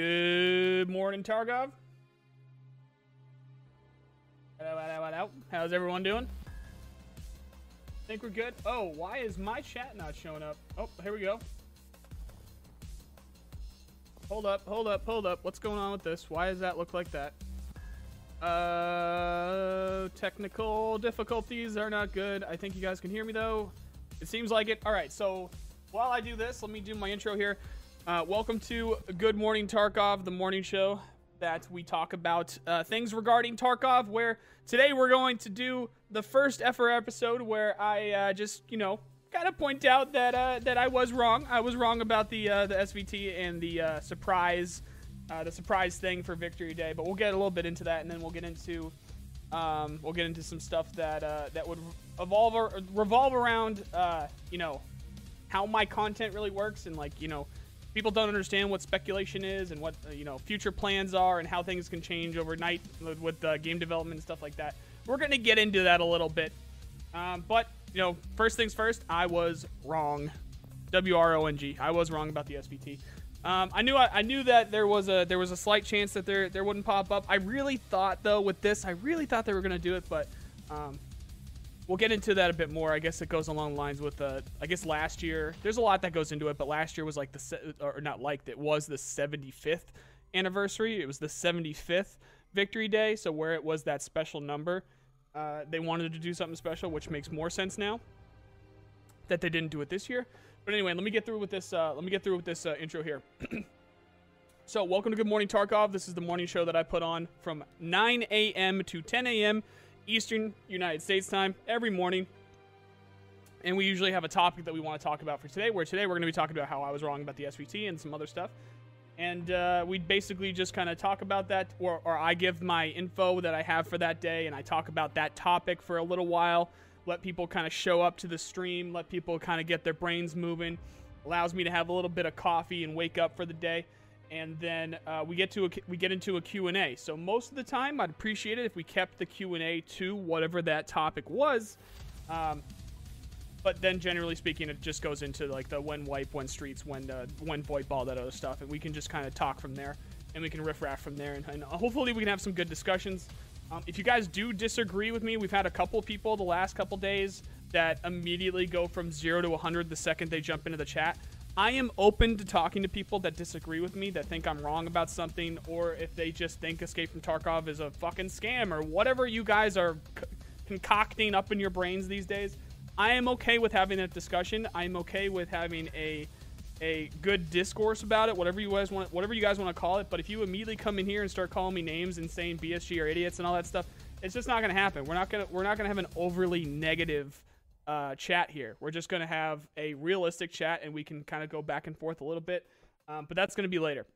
Good morning, Tarkov. How's everyone doing? Think we're good? Oh, why is my chat not showing up? Oh, here we go. Hold up, hold up, hold up. What's going on with this? Why does that look like that? Uh, technical difficulties are not good. I think you guys can hear me though. It seems like it. All right, so while I do this, let me do my intro here. Uh, welcome to Good Morning Tarkov, the morning show that we talk about uh, things regarding Tarkov. Where today we're going to do the first ever episode where I uh, just, you know, kind of point out that uh, that I was wrong. I was wrong about the uh, the SVT and the uh, surprise, the surprise thing for Victory Day. But we'll get a little bit into that, and then we'll get into um, we'll get into some stuff that that would evolve or revolve around, you know, how my content really works and like you know people don't understand what speculation is and what uh, you know future plans are and how things can change overnight with, uh, game development and stuff like that. We're gonna get into that a little bit, um, but you know, first things first, I was wrong. W R O N G. I was wrong about the SVT. Um, I knew I, I, knew that there was a there was a slight chance that there there wouldn't pop up. I really thought though with this, I really thought they were gonna do it, but um, we'll get into that a bit more. I guess it goes along lines with uh, I guess last year. There's a lot that goes into it, but last year was like the or not like it was the 75th anniversary. It was the 75th Victory Day, so where it was that special number, uh, they wanted to do something special, which makes more sense now that they didn't do it this year. But anyway, let me get through with this. Uh, let me get through with this uh, intro here. so, welcome to Good Morning Tarkov. This is the morning show that I put on from 9 a.m. to 10 a.m. Eastern United States time every morning. And we usually have a topic that we want to talk about for today, where today we're going to be talking about how I was wrong about the SVT and some other stuff. And uh, we basically just kind of talk about that, or, or I give my info that I have for that day, and I talk about that topic for a little while. Let people kind of show up to the stream, let people kind of get their brains moving. Allows me to have a little bit of coffee and wake up for the day and then uh, we get to a, we get into a Q&A. So most of the time, I'd appreciate it if we kept the Q&A to whatever that topic was. Um, but then generally speaking, it just goes into like the when wipe, when streets, when uh, when VoIP, that other stuff, and we can just kind of talk from there, and we can riff raff from there, and, and hopefully we can have some good discussions. Um, if you guys do disagree with me, we've had a couple people the last couple days that immediately go from zero to 100 the second they jump into the chat. I am open to talking to people that disagree with me, that think I'm wrong about something, or if they just think Escape from Tarkov is a fucking scam, or whatever you guys are concocting up in your brains these days. I am okay with having that discussion. I'm okay with having a a good discourse about it, whatever you guys want, whatever you guys want to call it. But if you immediately come in here and start calling me names and saying BSG are idiots and all that stuff, it's just not going to happen. We're not gonna we're not gonna have an overly negative uh, chat here. We're just going to have a realistic chat and we can kind of go back and forth a little bit. Um, but that's going to be later.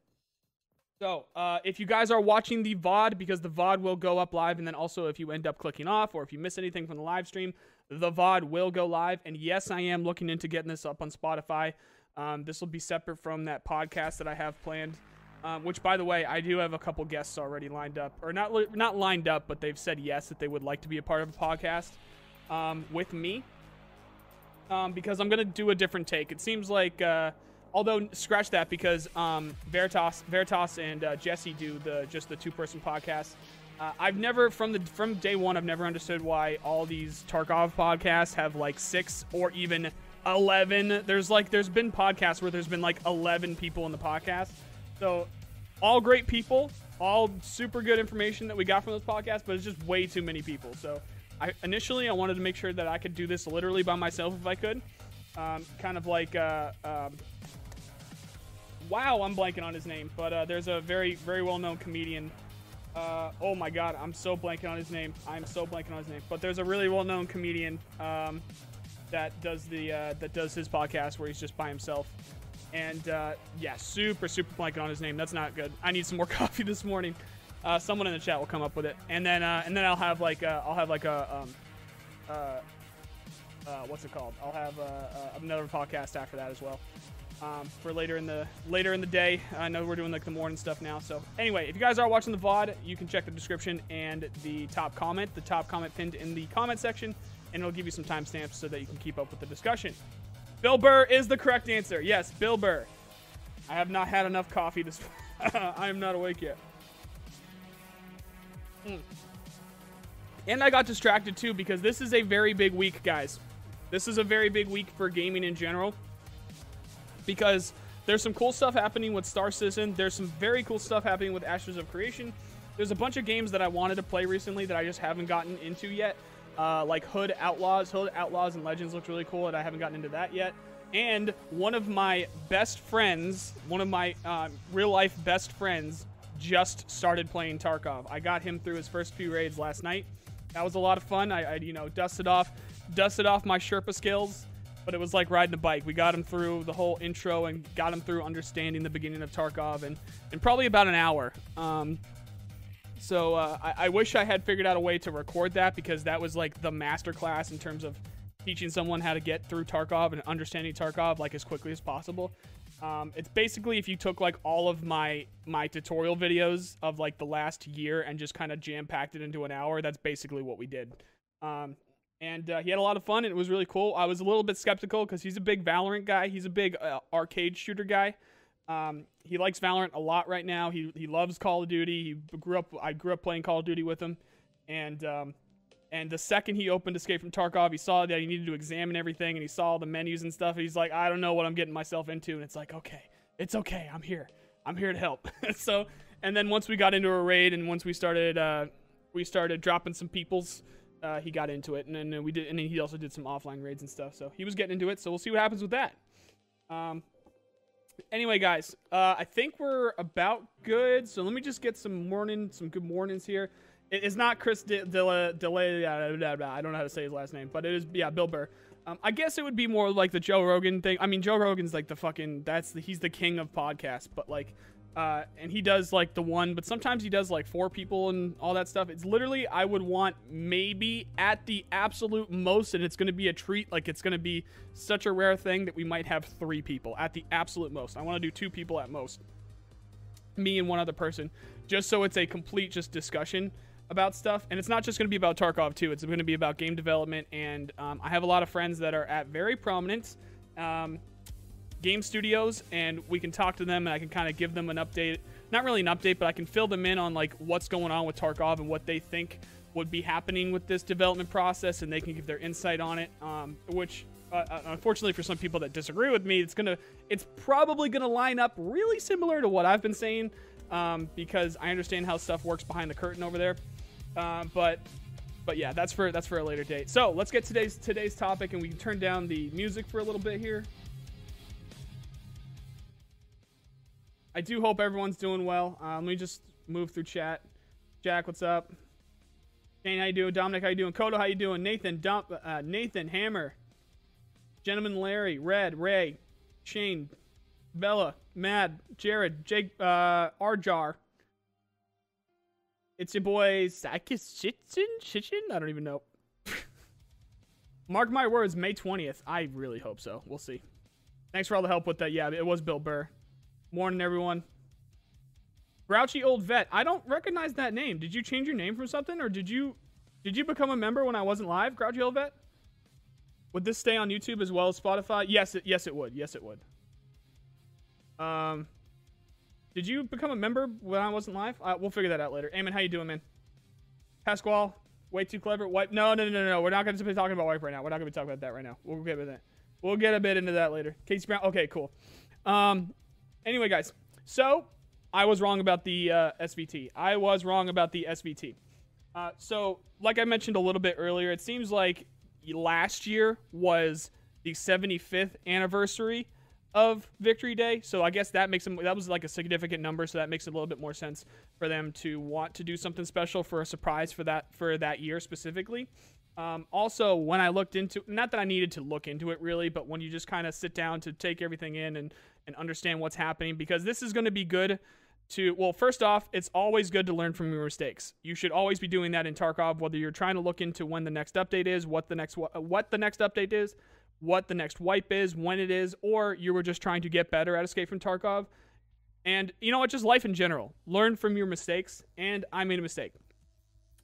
So, uh, if you guys are watching the VOD, because the VOD will go up live, and then also if you end up clicking off or if you miss anything from the live stream, the VOD will go live. And yes, I am looking into getting this up on Spotify. Um, this will be separate from that podcast that I have planned. Um, which, by the way, I do have a couple guests already lined up, or not not lined up, but they've said yes that they would like to be a part of a podcast um, with me um, because I'm gonna do a different take. It seems like, uh, although scratch that because um, Veritas, Veritas and uh, Jesse do the just the two person podcast. Uh, I've never from the from day one I've never understood why all these Tarkov podcasts have like six or even eleven. There's like there's been podcasts where there's been like eleven people in the podcast. So all great people, all super good information that we got from those podcasts, but it's just way too many people. So I, initially, I wanted to make sure that I could do this literally by myself if I could. um, kind of like uh, um, wow, I'm blanking on his name, but uh, there's a very very well known comedian. Uh, oh my god, I'm so blanking on his name. I'm so blanking on his name. But there's a really well known comedian um, that does the uh, that does his podcast where he's just by himself. And uh, yeah, super super blanking on his name. That's not good. I need some more coffee this morning. Uh, someone in the chat will come up with it, and then uh, and then I'll have like uh, I'll have like a um, uh, uh, what's it called? I'll have uh, another podcast after that as well. Um, for later in the later in the day. I know we're doing like the morning stuff now. So anyway, if you guys are watching the VOD, you can check the description and the top comment, the top comment pinned in the comment section, and it'll give you some timestamps so that you can keep up with the discussion. Bill Burr is the correct answer. Yes, Bill Burr. I have not had enough coffee this. I am not awake yet. Mm. And I got distracted too because this is a very big week, guys. This is a very big week for gaming in general because there's some cool stuff happening with Star Citizen. There's some very cool stuff happening with Ashes of Creation. There's a bunch of games that I wanted to play recently that I just haven't gotten into yet, uh, like Hood Outlaws. Hood Outlaws and Legends looked really cool, and I haven't gotten into that yet. And one of my best friends, one of my uh, real life best friends, just started playing Tarkov. I got him through his first few raids last night. That was a lot of fun. I, I you know dusted off, dusted off my Sherpa skills, but it was like riding a bike. We got him through the whole intro and got him through understanding the beginning of Tarkov in, in probably about an hour. Um, so uh, I, I wish I had figured out a way to record that because that was like the masterclass in terms of teaching someone how to get through Tarkov and understanding Tarkov like as quickly as possible. Um, it's basically if you took like all of my my tutorial videos of like the last year and just kind of jam packed it into an hour. That's basically what we did. Um, and uh, he had a lot of fun and it was really cool. I was a little bit skeptical because he's a big Valorant guy. He's a big uh, arcade shooter guy. Um, he likes Valorant a lot right now. He he loves Call of Duty. He grew up. I grew up playing Call of Duty with him, and um, and the second he opened Escape from Tarkov, he saw that he needed to examine everything, and he saw all the menus and stuff. And he's like, I don't know what I'm getting myself into, and it's like, okay, it's okay. I'm here. I'm here to help. so, and then once we got into a raid, and once we started, uh, we started dropping some peoples. Uh, he got into it, and then we did, and then he also did some offline raids and stuff. So he was getting into it. So we'll see what happens with that. Um, anyway, guys, uh, I think we're about good. So let me just get some morning, some good mornings here. It is not Chris Delay. De- I don't know how to say his last name, but it is yeah, Bill Burr. Um, I guess it would be more like the Joe Rogan thing. I mean, Joe Rogan's like the fucking that's the, he's the king of podcasts, but like, uh, and he does like the one, but sometimes he does like four people and all that stuff. It's literally I would want maybe at the absolute most, and it's gonna be a treat. Like it's gonna be such a rare thing that we might have three people at the absolute most. I want to do two people at most, me and one other person, just so it's a complete just discussion about stuff. And it's not just going to be about Tarkov 2, it's going to be about game development. And um, I have a lot of friends that are at very prominent um, game studios, and we can talk to them and I can kind of give them an update. Not really an update, but I can fill them in on like what's going on with Tarkov and what they think would be happening with this development process, and they can give their insight on it. Um, which, uh, uh unfortunately, for some people that disagree with me, it's gonna, it's probably gonna line up really similar to what I've been saying, um, because I understand how stuff works behind the curtain over there. Uh, but but yeah, that's for that's for a later date. So let's get today's today's topic, and we can turn down the music for a little bit here. I do hope everyone's doing well. Uh, let me just move through chat. Jack, what's up? Shane, how you doing? Dominic, how you doing? Kodo, how you doing? Nathan, Dom, uh, Nathan, Hammer, Gentleman, Larry, Red, Ray, Shane, Bella, Mad, Jared, Jake, uh, Arjar, it's your boy Sakis Shitchin? Shitchin? I don't even know. Mark my words, May 20th. I really hope so. We'll see. Thanks for all the help with that. Yeah, it was Bill Burr. Morning, everyone. Grouchy old vet. I don't recognize that name. Did you change your name from something, or did you did you become a member when I wasn't live, Grouchy old vet? Would this stay on YouTube as well as Spotify? Yes, it, yes, it would. Yes, it would. Um, did you become a member when I wasn't live? Uh, we'll figure that out later. Eamon, how you doing, man? Pasquale, way too clever. Wipe. No, no, no, no, no. We're not going to be talking about wipe right now. We're not going to be talking about that right now. We'll get with that. We'll get a bit into that later. Casey Brown. Okay, cool. Um, anyway, guys. So I was wrong about the uh, SVT. I was wrong about the SVT. Uh, so, like I mentioned a little bit earlier, it seems like last year was the 75th anniversary of Victory Day. So I guess that makes them that was like a significant number, so that makes a little bit more sense for them to want to do something special for a surprise for that for that year specifically. Um, also, when I looked into, not that I needed to look into it really, but when you just kind of sit down to take everything in and and understand what's happening, because this is going to be good to well first off it's always good to learn from your mistakes you should always be doing that in tarkov whether you're trying to look into when the next update is what the next what the next update is what the next wipe is when it is or you were just trying to get better at escape from tarkov. And you know what? Just life in general. Learn from your mistakes and i made a mistake.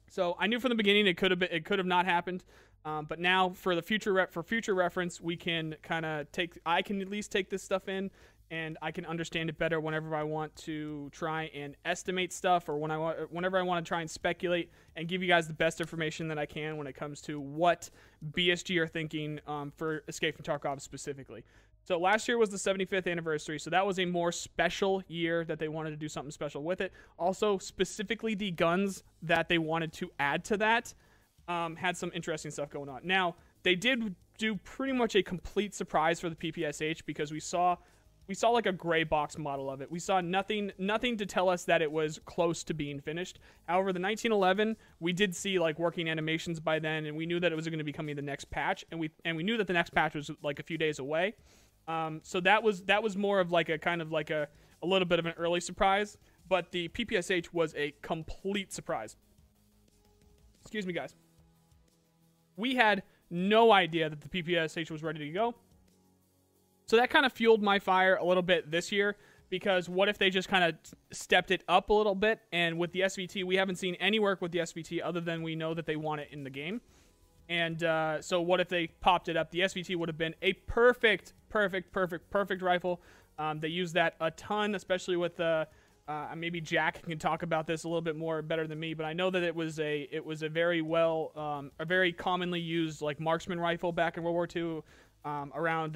So i knew from the beginning it could have been it could have not happened um, but now for the future rep for future reference we can kind of take i can at least take this stuff in and I can understand it better whenever I want to try and estimate stuff or when I want whenever I want to try and speculate and give you guys the best information that I can when it comes to what BSG are thinking um, for Escape from Tarkov specifically. So last year was the 75th anniversary, so that was a more special year that they wanted to do something special with it. Also, specifically the guns that they wanted to add to that um, had some interesting stuff going on. Now they did do pretty much a complete surprise for the PPSH because we saw we saw like a gray box model of it. We saw nothing nothing to tell us that it was close to being finished. However, the 1911, we did see like working animations by then, and we knew that it was going to be coming the next patch, and we and we knew that the next patch was like a few days away. Um, so that was that was more of like a kind of like a a little bit of an early surprise, but the PPSH was a complete surprise. Excuse me, guys. We had no idea that the PPSH was ready to go. So that kind of fueled my fire a little bit this year because what if they just kind of stepped it up a little bit? And with the SVT, we haven't seen any work with the SVT other than we know that they want it in the game. And uh, so what if they popped it up? The SVT would have been a perfect, perfect, perfect, perfect rifle. Um, they use that a ton, especially with the. Uh, maybe Jack can talk about this a little bit more better than me, but I know that it was a it was a very well um, a very commonly used like marksman rifle back in World War II um, around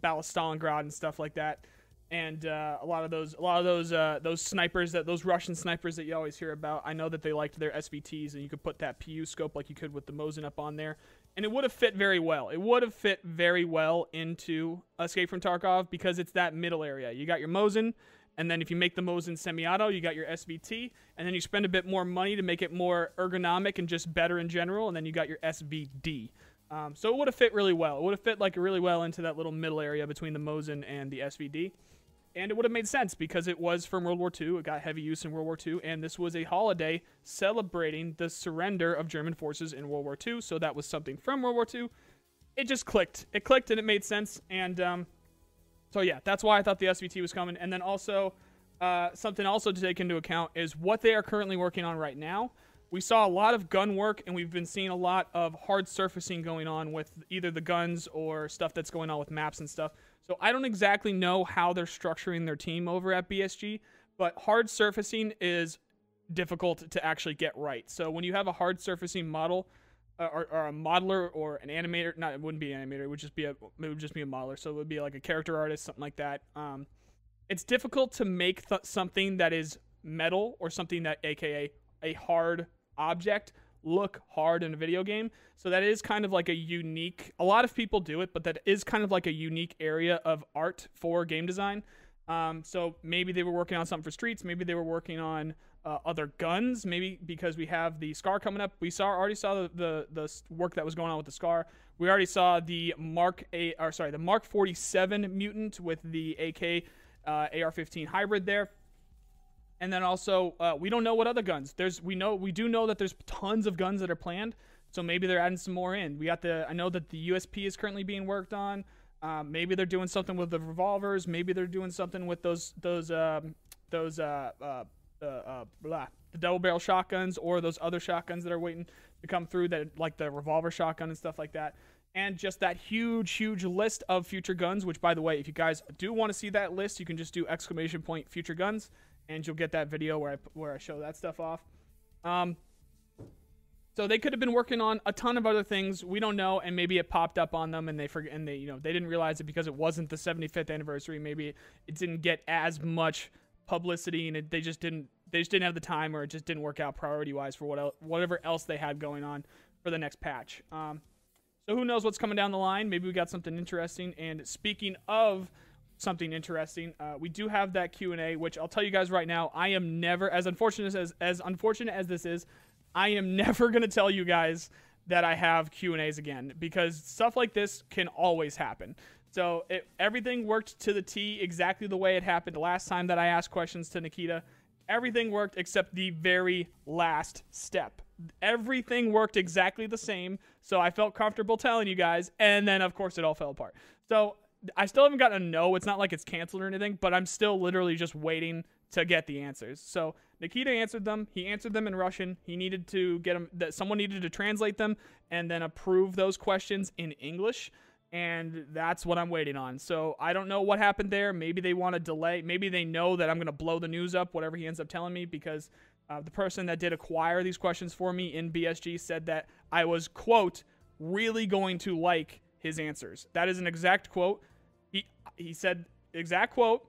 Battle Stalingrad and stuff like that. And uh, a lot of those, a lot of those, uh, those snipers that those Russian snipers that you always hear about. I know that they liked their SVTs, and you could put that PU scope like you could with the Mosin up on there, and it would have fit very well. It would have fit very well into Escape from Tarkov because it's that middle area. You got your Mosin, and then if you make the Mosin semi-auto, you got your SVT, and then you spend a bit more money to make it more ergonomic and just better in general, and then you got your SVD. Um, so it would have fit really well. It would have fit like really well into that little middle area between the Mosin and the SVD. And it would have made sense because it was from World War II. It got heavy use in World War II. And this was a holiday celebrating the surrender of German forces in World War II. So that was something from World War II. It just clicked. It clicked and it made sense. And um, so, yeah, that's why I thought the SVT was coming. And then also, uh, something also to take into account is what they are currently working on right now we saw a lot of gun work and we've been seeing a lot of hard surfacing going on with either the guns or stuff that's going on with maps and stuff. So I don't exactly know how they're structuring their team over at BSG, but hard surfacing is difficult to actually get right. So when you have a hard surfacing model uh, or, or, a modeler or an animator, not it wouldn't be an animator, it would just be a it would just be a modeler. So it would be like a character artist, something like that. Um, it's difficult to make th- something that is metal or something that AKA a hard object look hard in a video game. So that is kind of like a unique. A lot of people do it, but that is kind of like a unique area of art for game design. Um, so maybe they were working on something for streets. Maybe they were working on uh, other guns. Maybe because we have the Scar coming up. We saw already saw the, the, the work that was going on with the Scar. We already saw the Mark A or sorry the Mark 47 mutant with the AK uh, AR-15 hybrid there. And then also, uh, we don't know what other guns. There's we know we do know that there's tons of guns that are planned. So maybe they're adding some more in. We got the I know that the USP is currently being worked on. Um, maybe they're doing something with the revolvers. Maybe they're doing something with those those um, those uh, uh, uh, uh, blah, the double barrel shotguns or those other shotguns that are waiting to come through that like the revolver shotgun and stuff like that. And just that huge, huge list of future guns. Which, by the way, if you guys do want to see that list, you can just do exclamation point future guns and you'll get that video where I where I show that stuff off. Um, so they could have been working on a ton of other things we don't know, and maybe it popped up on them, and they forget, and they you know they didn't realize it because it wasn't the 75th anniversary. Maybe it didn't get as much publicity, and it, they just didn't they just didn't have the time, or it just didn't work out priority wise for what el- whatever else they had going on for the next patch. Um, So who knows what's coming down the line? Maybe we got something interesting. And speaking of something interesting, uh, we do have that Q and A, which I'll tell you guys right now. I am never as unfortunate as as unfortunate as this is. I am never gonna tell you guys that I have Q and A's again because stuff like this can always happen. So it, everything worked to the T exactly the way it happened last time that I asked questions to Nikita. Everything worked except the very last step. Everything worked exactly the same, so I felt comfortable telling you guys, and then of course it all fell apart. So I still haven't gotten a no. It's not like it's canceled or anything, but I'm still literally just waiting to get the answers. So Nikita answered them. He answered them in Russian. He needed to get them that someone needed to translate them and then approve those questions in English. And that's what I'm waiting on. So I don't know what happened there. Maybe they want to delay. Maybe they know that I'm going to blow the news up, whatever he ends up telling me, because uh, the person that did acquire these questions for me in BSG said that I was, quote, really going to like his answers. That is an exact quote. He, said, exact quote,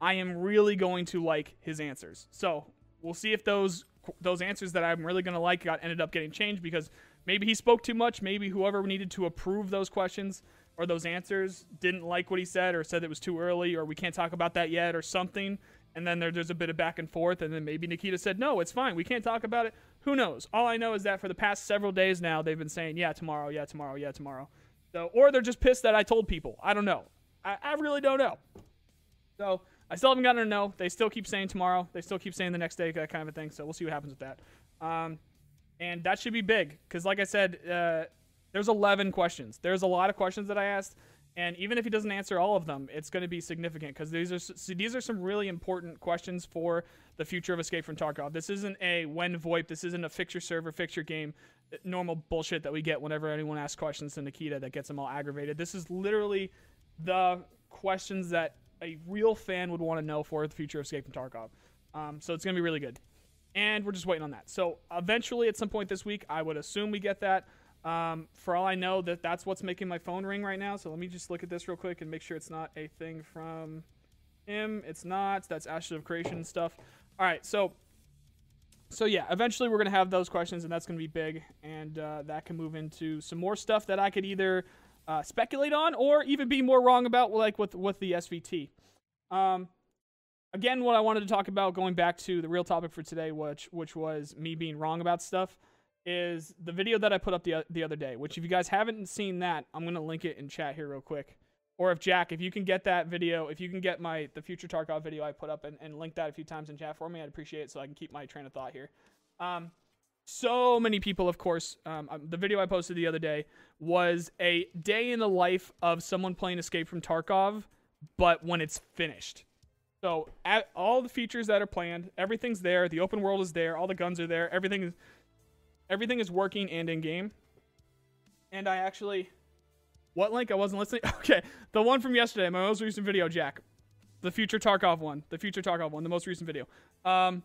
I am really going to like his answers. So we'll see if those those answers that I'm really going to like got ended up getting changed because maybe he spoke too much. Maybe whoever needed to approve those questions or those answers didn't like what he said or said it was too early or we can't talk about that yet or something. And then there, there's a bit of back and forth. And then maybe Nikita said, no, it's fine. We can't talk about it. Who knows? All I know is that for the past several days now, they've been saying, yeah, tomorrow, yeah, tomorrow, yeah, tomorrow. So, or they're just pissed that I told people. I don't know. I, I really don't know. So I still haven't gotten a no. They still keep saying tomorrow. They still keep saying the next day, that kind of a thing. So we'll see what happens with that. Um, and that should be big because, like I said, uh, there's 11 questions. There's a lot of questions that I asked, and even if he doesn't answer all of them, it's going to be significant because these are see, these are some really important questions for the future of Escape from Tarkov. This isn't a when VoIP. This isn't a fixture server fixture game. Uh, normal bullshit that we get whenever anyone asks questions to Nikita that gets them all aggravated. This is literally the questions that a real fan would want to know for the future of Escape from Tarkov. Um, so it's going to be really good. And we're just waiting on that. So eventually, at some point this week, I would assume we get that. Um, for all I know, that that's what's making my phone ring right now. So let me just look at this real quick and make sure it's not a thing from him. It's not. That's Ashes of Creation stuff. All right. So, so yeah, eventually we're gonna have those questions, and that's gonna be big, and uh, that can move into some more stuff that I could either uh, speculate on or even be more wrong about, like with with the SVT. Um, again, what I wanted to talk about, going back to the real topic for today, which which was me being wrong about stuff, is the video that I put up the the other day. Which, if you guys haven't seen that, I'm gonna link it in chat here real quick. Or if Jack, if you can get that video, if you can get my the future Tarkov video I put up and, and link that a few times in chat for me, I'd appreciate it so I can keep my train of thought here. Um, so many people, of course. Um, um, the video I posted the other day was a day in the life of someone playing Escape from Tarkov, but when it's finished. So all the features that are planned, everything's there. The open world is there. All the guns are there. Everything is everything is working and in game. And I actually, what link? I wasn't listening. Okay, the one from yesterday, my most recent video, Jack, the future Tarkov one, the future Tarkov one, the most recent video. Um,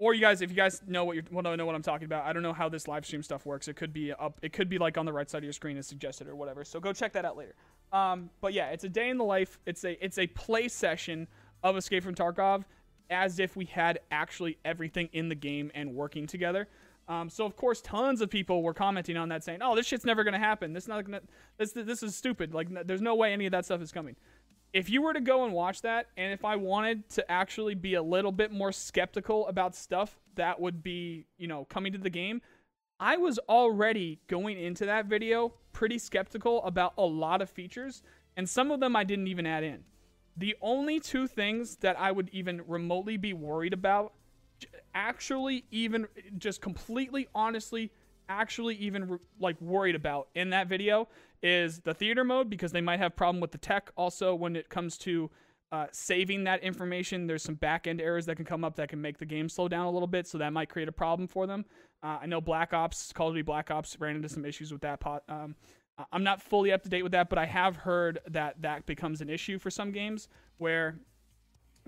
or you guys, if you guys know what you well, know what I'm talking about, I don't know how this live stream stuff works. It could be up, it could be like on the right side of your screen as suggested or whatever. So go check that out later. Um, but yeah, it's a day in the life. It's a it's a play session of Escape from Tarkov, as if we had actually everything in the game and working together. Um, so of course, tons of people were commenting on that, saying, "Oh, this shit's never gonna happen. This not gonna. This this is stupid. Like, there's no way any of that stuff is coming." If you were to go and watch that, and if I wanted to actually be a little bit more skeptical about stuff that would be, you know, coming to the game, I was already going into that video pretty skeptical about a lot of features, and some of them I didn't even add in. The only two things that I would even remotely be worried about, actually, even just completely honestly, actually even like worried about in that video is the theater mode because they might have problem with the tech. Also, when it comes to uh, saving that information, there's some back end errors that can come up that can make the game slow down a little bit. So that might create a problem for them. Uh, I know Black Ops, Call of Duty Black Ops ran into some issues with that. Pot. Um, I'm not fully up to date with that, but I have heard that that becomes an issue for some games where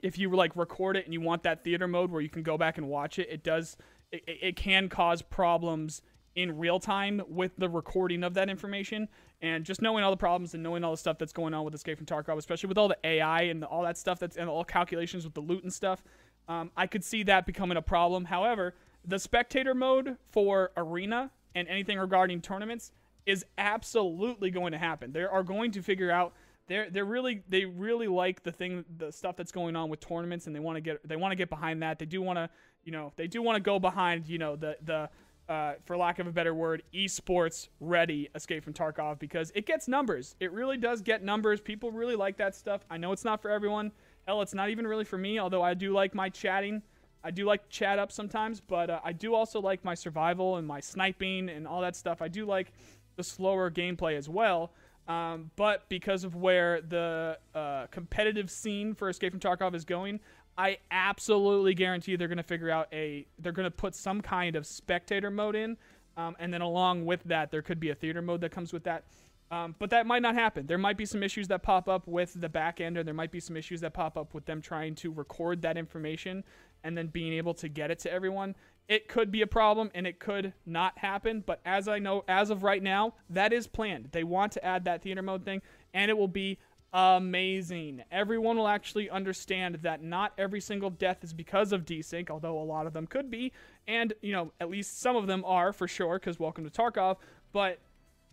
if you like record it and you want that theater mode where you can go back and watch it, it does it, it can cause problems in real time with the recording of that information and just knowing all the problems and knowing all the stuff that's going on with Escape from Tarkov, especially with all the AI and all that stuff that's and all calculations with the loot and stuff, um, I could see that becoming a problem. However, the spectator mode for arena and anything regarding tournaments is absolutely going to happen. They are going to figure out they're they're really they really like the thing the stuff that's going on with tournaments and they want to get they want to get behind that. They do want to you know they do want to go behind you know the the uh, for lack of a better word, esports ready Escape from Tarkov because it gets numbers. It really does get numbers. People really like that stuff. I know it's not for everyone. Hell, it's not even really for me, although I do like my chatting. I do like chat up sometimes, but uh, I do also like my survival and my sniping and all that stuff. I do like the slower gameplay as well. Um, but because of where the uh, competitive scene for Escape from Tarkov is going, I absolutely guarantee they're going to figure out a. They're going to put some kind of spectator mode in, um, and then along with that, there could be a theater mode that comes with that. Um, but that might not happen. There might be some issues that pop up with the back end, or there might be some issues that pop up with them trying to record that information and then being able to get it to everyone it could be a problem and it could not happen. But as I know, as of right now, that is planned. They want to add that theater mode thing, and it will be amazing. Everyone will actually understand that not every single death is because of desync, although a lot of them could be, and you know at least some of them are for sure. Because welcome to Tarkov, but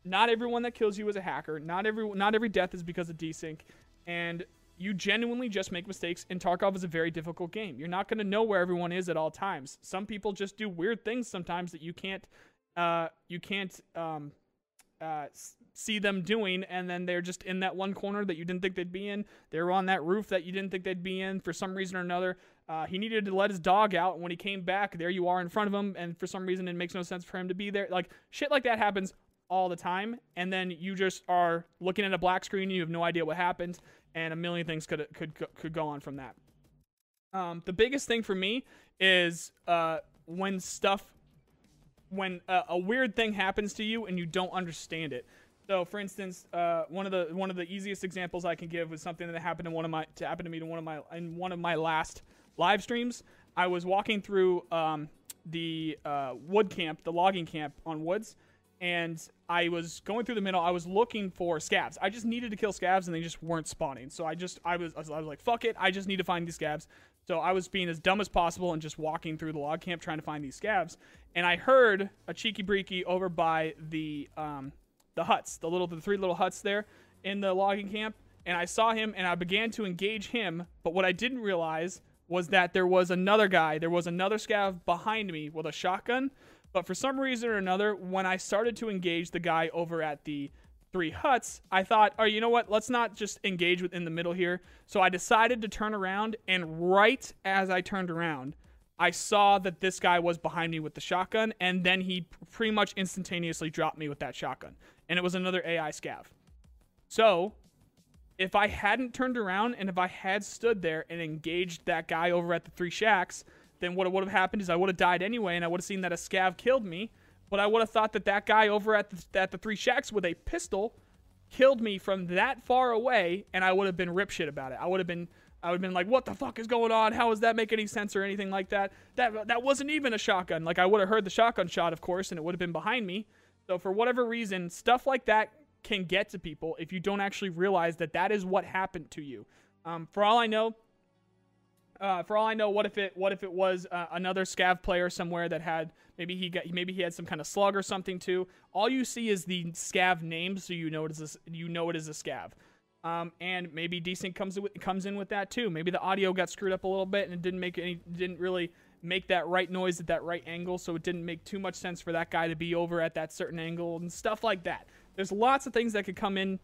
not everyone that kills you is a hacker. Not every not every death is because of desync, and you genuinely just make mistakes, and Tarkov is a very difficult game. You're not going to know where everyone is at all times. Some people just do weird things sometimes that you can't, uh, you can't um, uh, see them doing, and then they're just in that one corner that you didn't think they'd be in. They're on that roof that you didn't think they'd be in for some reason or another. Uh, he needed to let his dog out, and when he came back, there you are in front of him, and for some reason it makes no sense for him to be there. Like shit like that happens all the time, and then you just are looking at a black screen, you have no idea what happened and a million things could could could go on from that. Um, the biggest thing for me is uh, when stuff, when uh, a weird thing happens to you and you don't understand it. So, for instance, uh, one of the one of the easiest examples I can give was something that happened in one of my to happen to me in one of my in one of my last live streams. I was walking through um, the uh, wood camp, the logging camp on woods, and I was going through the middle. I was looking for scavs. I just needed to kill scavs, and they just weren't spawning. So I just I was I was, like, fuck it. I just need to find these scavs. So I was being as dumb as possible and just walking through the log camp trying to find these scavs. And I heard a cheeky breeky over by the um the huts, the little the three little huts there in the logging camp. And I saw him, and I began to engage him. But what I didn't realize was that there was another guy. There was another scav behind me with a shotgun but for some reason or another, when I started to engage the guy over at the three huts, I thought, oh, you know what? Let's not just engage within the middle here. So I decided to turn around, and right as I turned around, I saw that this guy was behind me with the shotgun, and then he pretty much instantaneously dropped me with that shotgun. And it was another AI scav. So if I hadn't turned around and if I had stood there and engaged that guy over at the three shacks, then what would have happened is I would have died anyway, and I would have seen that a scav killed me. But I would have thought that that guy over at the, at the three shacks with a pistol killed me from that far away, and I would have been rip shit about it. I would have been I would have been like, "What the fuck is going on? How does that make any sense or anything like that?" That that wasn't even a shotgun. Like I would have heard the shotgun shot, of course, and it would have been behind me. So for whatever reason, stuff like that can get to people if you don't actually realize that that is what happened to you. Um, for all I know, uh, for all I know, what if it what if it was uh, another scav player somewhere that had maybe he got maybe he had some kind of slug or something too. All you see is the scav name, so you know it is a, you know it is a scav. Um, and maybe desync comes comes in with that too. Maybe the audio got screwed up a little bit and it didn't make any didn't really make that right noise at that right angle, so it didn't make too much sense for that guy to be over at that certain angle and stuff like that. There's lots of things that could come in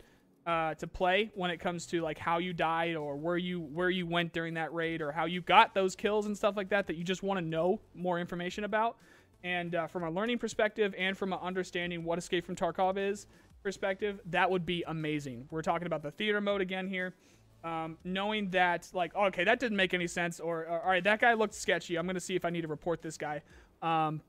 uh, to play when it comes to like how you died or where you where you went during that raid or how you got those kills and stuff like that that you just want to know more information about. And uh, from a learning perspective and from an understanding what Escape from Tarkov is perspective, that would be amazing. We're talking about the theater mode again here. Um, knowing that, like, okay, that didn't make any sense, or, or all right, that guy looked sketchy. I'm gonna see if I need to report this guy. Um,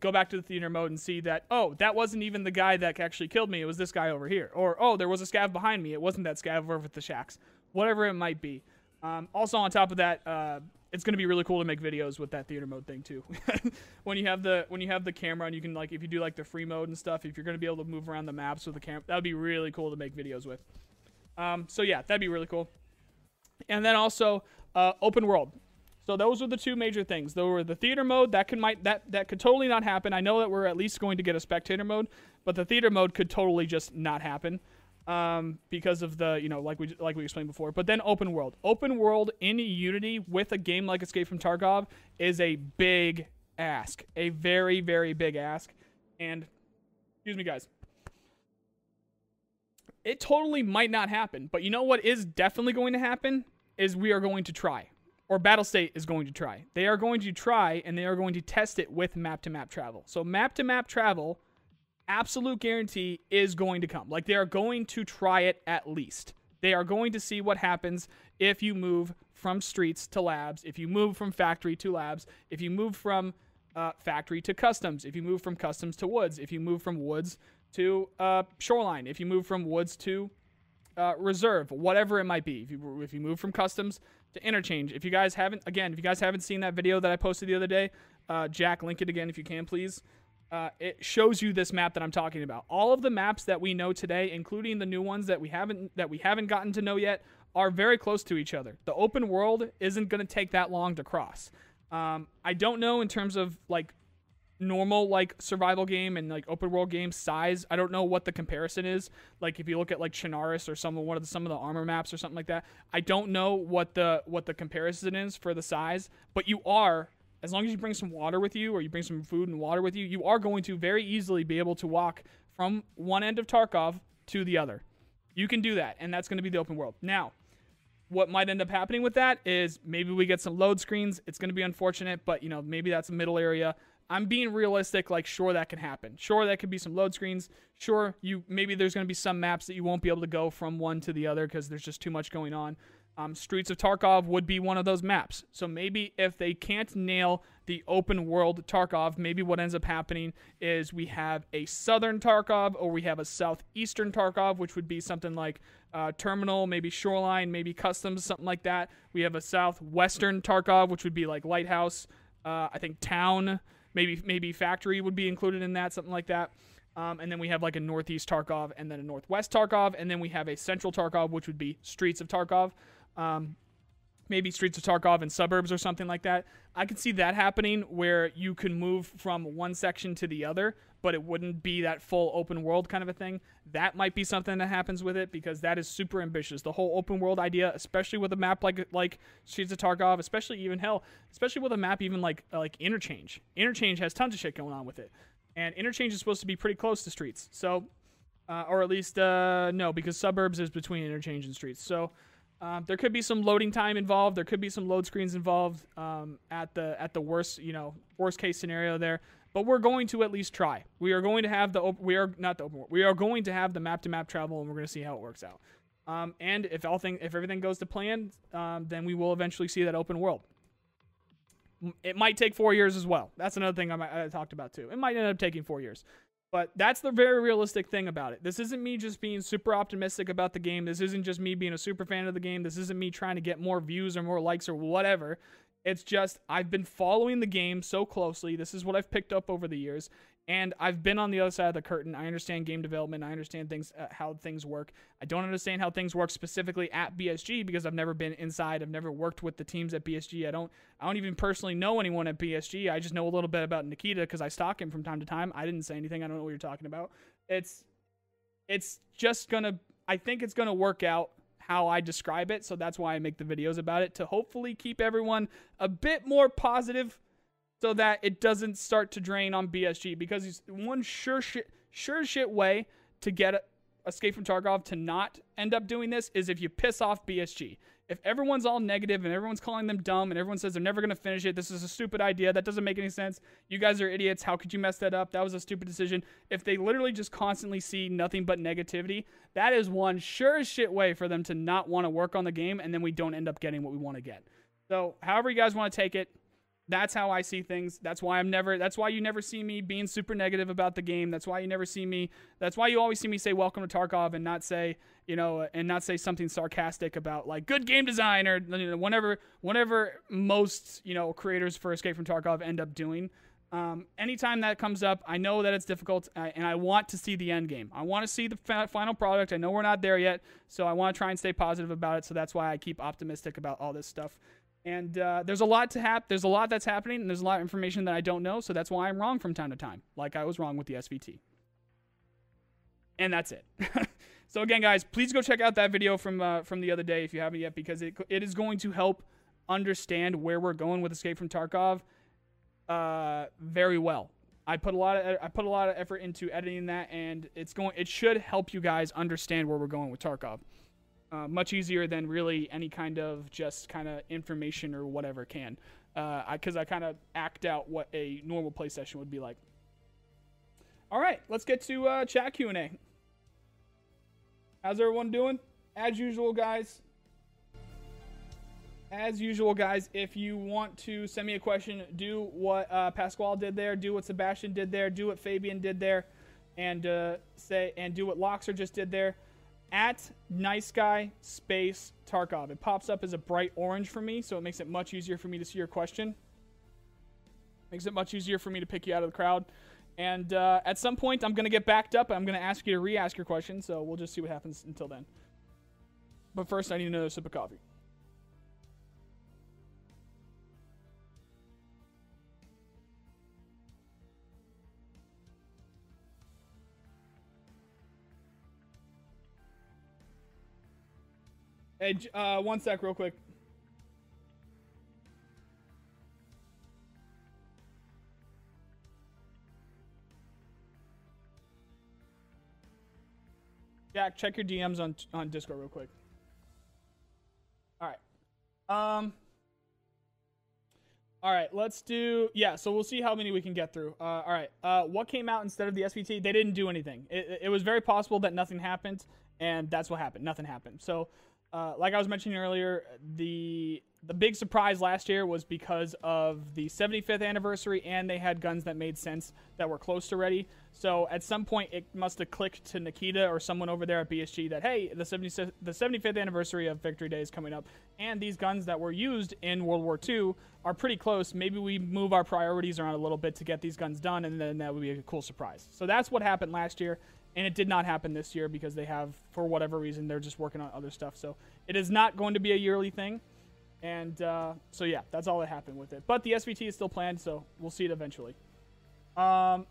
go back to the theater mode and see that, oh, that wasn't even the guy that actually killed me. It was this guy over here. Or, oh, there was a scav behind me. It wasn't that scav over at the shacks. Whatever it might be. Um, also, on top of that, uh, it's going to be really cool to make videos with that theater mode thing too. when you have the when you have the camera and you can like if you do like the free mode and stuff, if you're going to be able to move around the maps with the camera, that would be really cool to make videos with. Um, so yeah, that'd be really cool. And then also uh, open world. So those were the two major things. There were the theater mode that could might that that could totally not happen. I know that we're at least going to get a spectator mode, but the theater mode could totally just not happen um, because of the you know like we like we explained before. But then open world, open world in Unity with a game like Escape from Tarkov is a big ask, a very very big ask, and excuse me guys, it totally might not happen. But you know what is definitely going to happen is we are going to try or Battlestate is going to try. They are going to try and they are going to test it with map to map travel. So map to map travel, absolute guarantee is going to come. Like they are going to try it at least. They are going to see what happens if you move from streets to labs, if you move from factory to labs, if you move from uh, factory to customs, if you move from customs to woods, if you move from woods to uh, shoreline, if you move from woods to uh, reserve, whatever it might be. If you if you move from customs to interchange, if you guys haven't again, if you guys haven't seen that video that I posted the other day, uh, Jack, link it again if you can, please. Uh, it shows you this map that I'm talking about. All of the maps that we know today, including the new ones that we haven't that we haven't gotten to know yet, are very close to each other. The open world isn't going to take that long to cross. Um, I don't know in terms of like normal like survival game and like open world game size. I don't know what the comparison is. Like if you look at like Chernarus or some of one of the, some of the Arma maps or something like that, I don't know what the what the comparison is for the size. But you are as long as you bring some water with you or you bring some food and water with you, you are going to very easily be able to walk from one end of Tarkov to the other. You can do that, and that's going to be the open world. Now, what might end up happening with that is maybe we get some load screens. It's going to be unfortunate, but you know maybe that's a middle area. I'm being realistic. Like, sure, that can happen. Sure, that could be some load screens. Sure, you maybe there's going to be some maps that you won't be able to go from one to the other because there's just too much going on. Um, Streets of Tarkov would be one of those maps. So maybe if they can't nail the open world Tarkov, maybe what ends up happening is we have a southern Tarkov or we have a southeastern Tarkov, which would be something like uh, terminal, maybe shoreline, maybe customs, something like that. We have a southwestern Tarkov, which would be like lighthouse. Uh, I think town maybe maybe factory would be included in that, something like that. Um, and then we have like a northeast Tarkov and then a northwest Tarkov, and then we have a central Tarkov, which would be streets of Tarkov. Um, maybe streets of Tarkov and suburbs or something like that. I could see that happening where you can move from one section to the other, but it wouldn't be that full open world kind of a thing. That might be something that happens with it because that is super ambitious. The whole open world idea, especially with a map like like Streets of Tarkov, especially even hell, especially with a map even like like Interchange. Interchange has tons of shit going on with it, and Interchange is supposed to be pretty close to Streets. So, uh, or at least uh, no, because Suburbs is between Interchange and Streets. So. Um, there could be some loading time involved. There could be some load screens involved um, at the at the worst you know worst case scenario there but we're going to at least try. We are going to have the we are not the open. world. We are going to have the map to map travel, and we're going to see how it works out. Um, and if all thing if everything goes to plan, um, then we will eventually see that open world. It might take four years as well. That's another thing I, might, I talked about too. It might end up taking four years. But that's the very realistic thing about it. This isn't me just being super optimistic about the game. This isn't just me being a super fan of the game. This isn't me trying to get more views or more likes or whatever. It's just I've been following the game so closely. This is what I've picked up over the years, and I've been on the other side of the curtain. I understand game development. I understand things uh, how things work. I don't understand how things work specifically at BSG because I've never been inside. I've never worked with the teams at BSG. I don't I don't even personally know anyone at BSG. I just know a little bit about Nikita because I stalk him from time to time. I didn't say anything. I don't know what you're talking about. It's it's just gonna. I think it's gonna work out how I describe it. So that's why I make the videos about it to hopefully keep everyone a bit more positive so that it doesn't start to drain on BSG because one sure shit, sure shit way to get Escape from Tarkov to not end up doing this is if you piss off BSG if everyone's all negative and everyone's calling them dumb and everyone says they're never going to finish it, this is a stupid idea. That doesn't make any sense. You guys are idiots. How could you mess that up? That was a stupid decision. If they literally just constantly see nothing but negativity, that is one sure as shit way for them to not want to work on the game and then we don't end up getting what we want to get. So, however you guys want to take it, that's how I see things. That's why I'm never that's why you never see me being super negative about the game. That's why you never see me that's why you always see me say welcome to Tarkov and not say, you know, and not say something sarcastic about like good game design or you know, whenever whenever most, you know, creators for Escape from Tarkov end up doing. Um, anytime that comes up, I know that it's difficult, uh, and I want to see the end game. I want to see the final product. I know we're not there yet, so I want to try and stay positive about it. So that's why I keep optimistic about all this stuff. And uh, there's a lot to hap- There's a lot that's happening, and there's a lot of information that I don't know. So that's why I'm wrong from time to time, like I was wrong with the SVT. And that's it. so again, guys, please go check out that video from uh, from the other day if you haven't yet, because it it is going to help understand where we're going with Escape from Tarkov uh, very well. I put a lot of I put a lot of effort into editing that, and it's going. It should help you guys understand where we're going with Tarkov. Uh, much easier than really any kind of just kind of information or whatever can. Because uh, I, I kind of act out what a normal play session would be like. All right, let's get to uh, chat Q and A. How's everyone doing? As usual, guys, as usual, guys, if you want to send me a question, do what uh, Pasquale did there, do what Sebastian did there, do what Fabian did there, and uh, say and do what Loxer just did there. At nice guy space Tarkov. It pops up as a bright orange for me, so it makes it much easier for me to see your question. Makes it much easier for me to pick you out of the crowd. And uh, at some point, I'm going to get backed up. I'm going to ask you to re-ask your question, so we'll just see what happens until then. But first, I need another sip of coffee. Hey, uh, one sec, real quick. Jack, check your DMs on on Discord real quick. All right. Um. All right, let's do yeah. So we'll see how many we can get through. Uh, all right. Uh, what came out instead of the SVT? They didn't do anything. It, it was very possible that nothing happened, and that's what happened. Nothing happened. So uh, like I was mentioning earlier, the the big surprise last year was because of the 75th anniversary, and they had guns that made sense that were close to ready. So at some point, it must have clicked to Nikita or someone over there at BSG that hey, the 70 the 75th anniversary of Victory Day is coming up, and these guns that were used in World War II are pretty close. Maybe we move our priorities around a little bit to get these guns done, and then that would be a cool surprise. So that's what happened last year and it did not happen this year because they have for whatever reason they're just working on other stuff. So it is not going to be a yearly thing. And uh, so yeah that's all that happened with it. But the svt is still planned so we'll see it eventually. Um,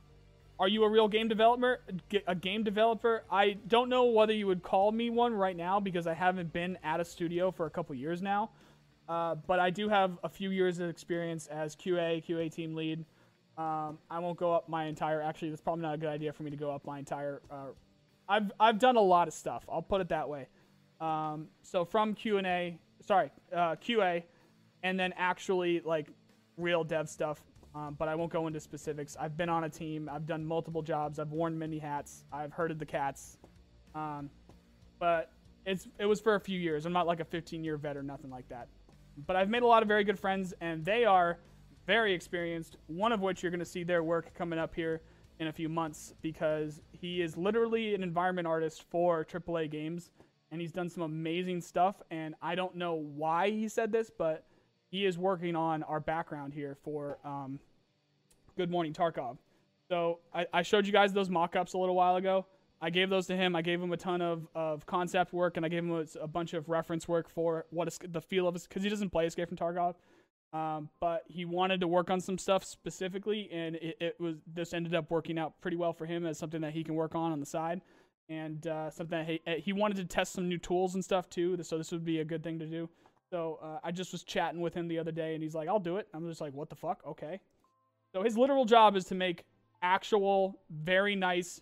are you a real game developer? A game developer? I don't know whether you would call me one right now because i haven't been at a studio for a couple years now. Uh, but i do have a few years of experience as qa qa team lead um, I won't go up my entire. Actually, that's probably not a good idea for me to go up my entire. Uh, I've I've done a lot of stuff. I'll put it that way. Um, so from Q and A, sorry, uh, QA, and then actually like real dev stuff. Um, but I won't go into specifics. I've been on a team. I've done multiple jobs. I've worn many hats. I've herded the cats. Um, but it's it was for a few years. I'm not like a 15 year vet or nothing like that. But I've made a lot of very good friends, and they are very experienced, one of which you're going to see their work coming up here in a few months because he is literally an environment artist for AAA games and he's done some amazing stuff. And I don't know why he said this, but he is working on our background here for um, Good Morning Tarkov. So I, I showed you guys those mock ups a little while ago. I gave those to him. I gave him a ton of, of concept work and I gave him a, a bunch of reference work for what is the feel of it because he doesn't play Escape from Tarkov. Um, but he wanted to work on some stuff specifically, and it, it, was this ended up working out pretty well for him as something that he can work on on the side, and uh, something that he, he wanted to test some new tools and stuff too. So this would be a good thing to do. So uh, I just was chatting with him the other day, and he's like, "I'll do it." I'm just like, "What the fuck?" Okay. So his literal job is to make actual, very nice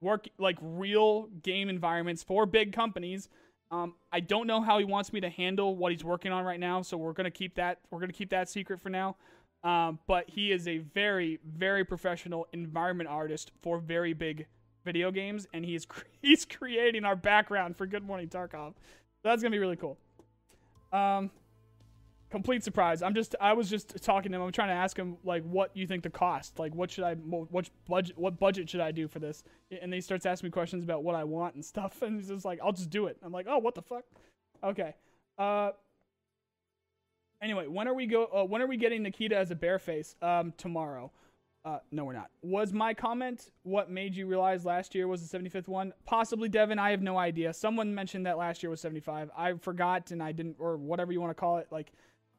work, like real game environments for big companies um, I don't know how he wants me to handle what he's working on right now, so we're gonna keep that we're gonna keep that secret for now. Um, but he is a very very professional environment artist for very big video games, and he's he's creating our background for Good Morning Tarkov. So that's gonna be really cool. Um, complete surprise. I'm just I was just talking to him. I'm trying to ask him like what you think the cost. Like what should I what budget what budget should I do for this? And he starts asking me questions about what I want and stuff. And he's just like, I'll just do it. I'm like, oh, what the fuck? Okay. Uh. Anyway, when are we go? Uh, when are we getting Nikita as a bear face? Um, tomorrow. Uh, no, we're not. Was my comment what made you realize last year was the 75th one? Possibly, Devin. I have no idea. Someone mentioned that last year was 75. I forgot and I didn't, or whatever you want to call it. Like,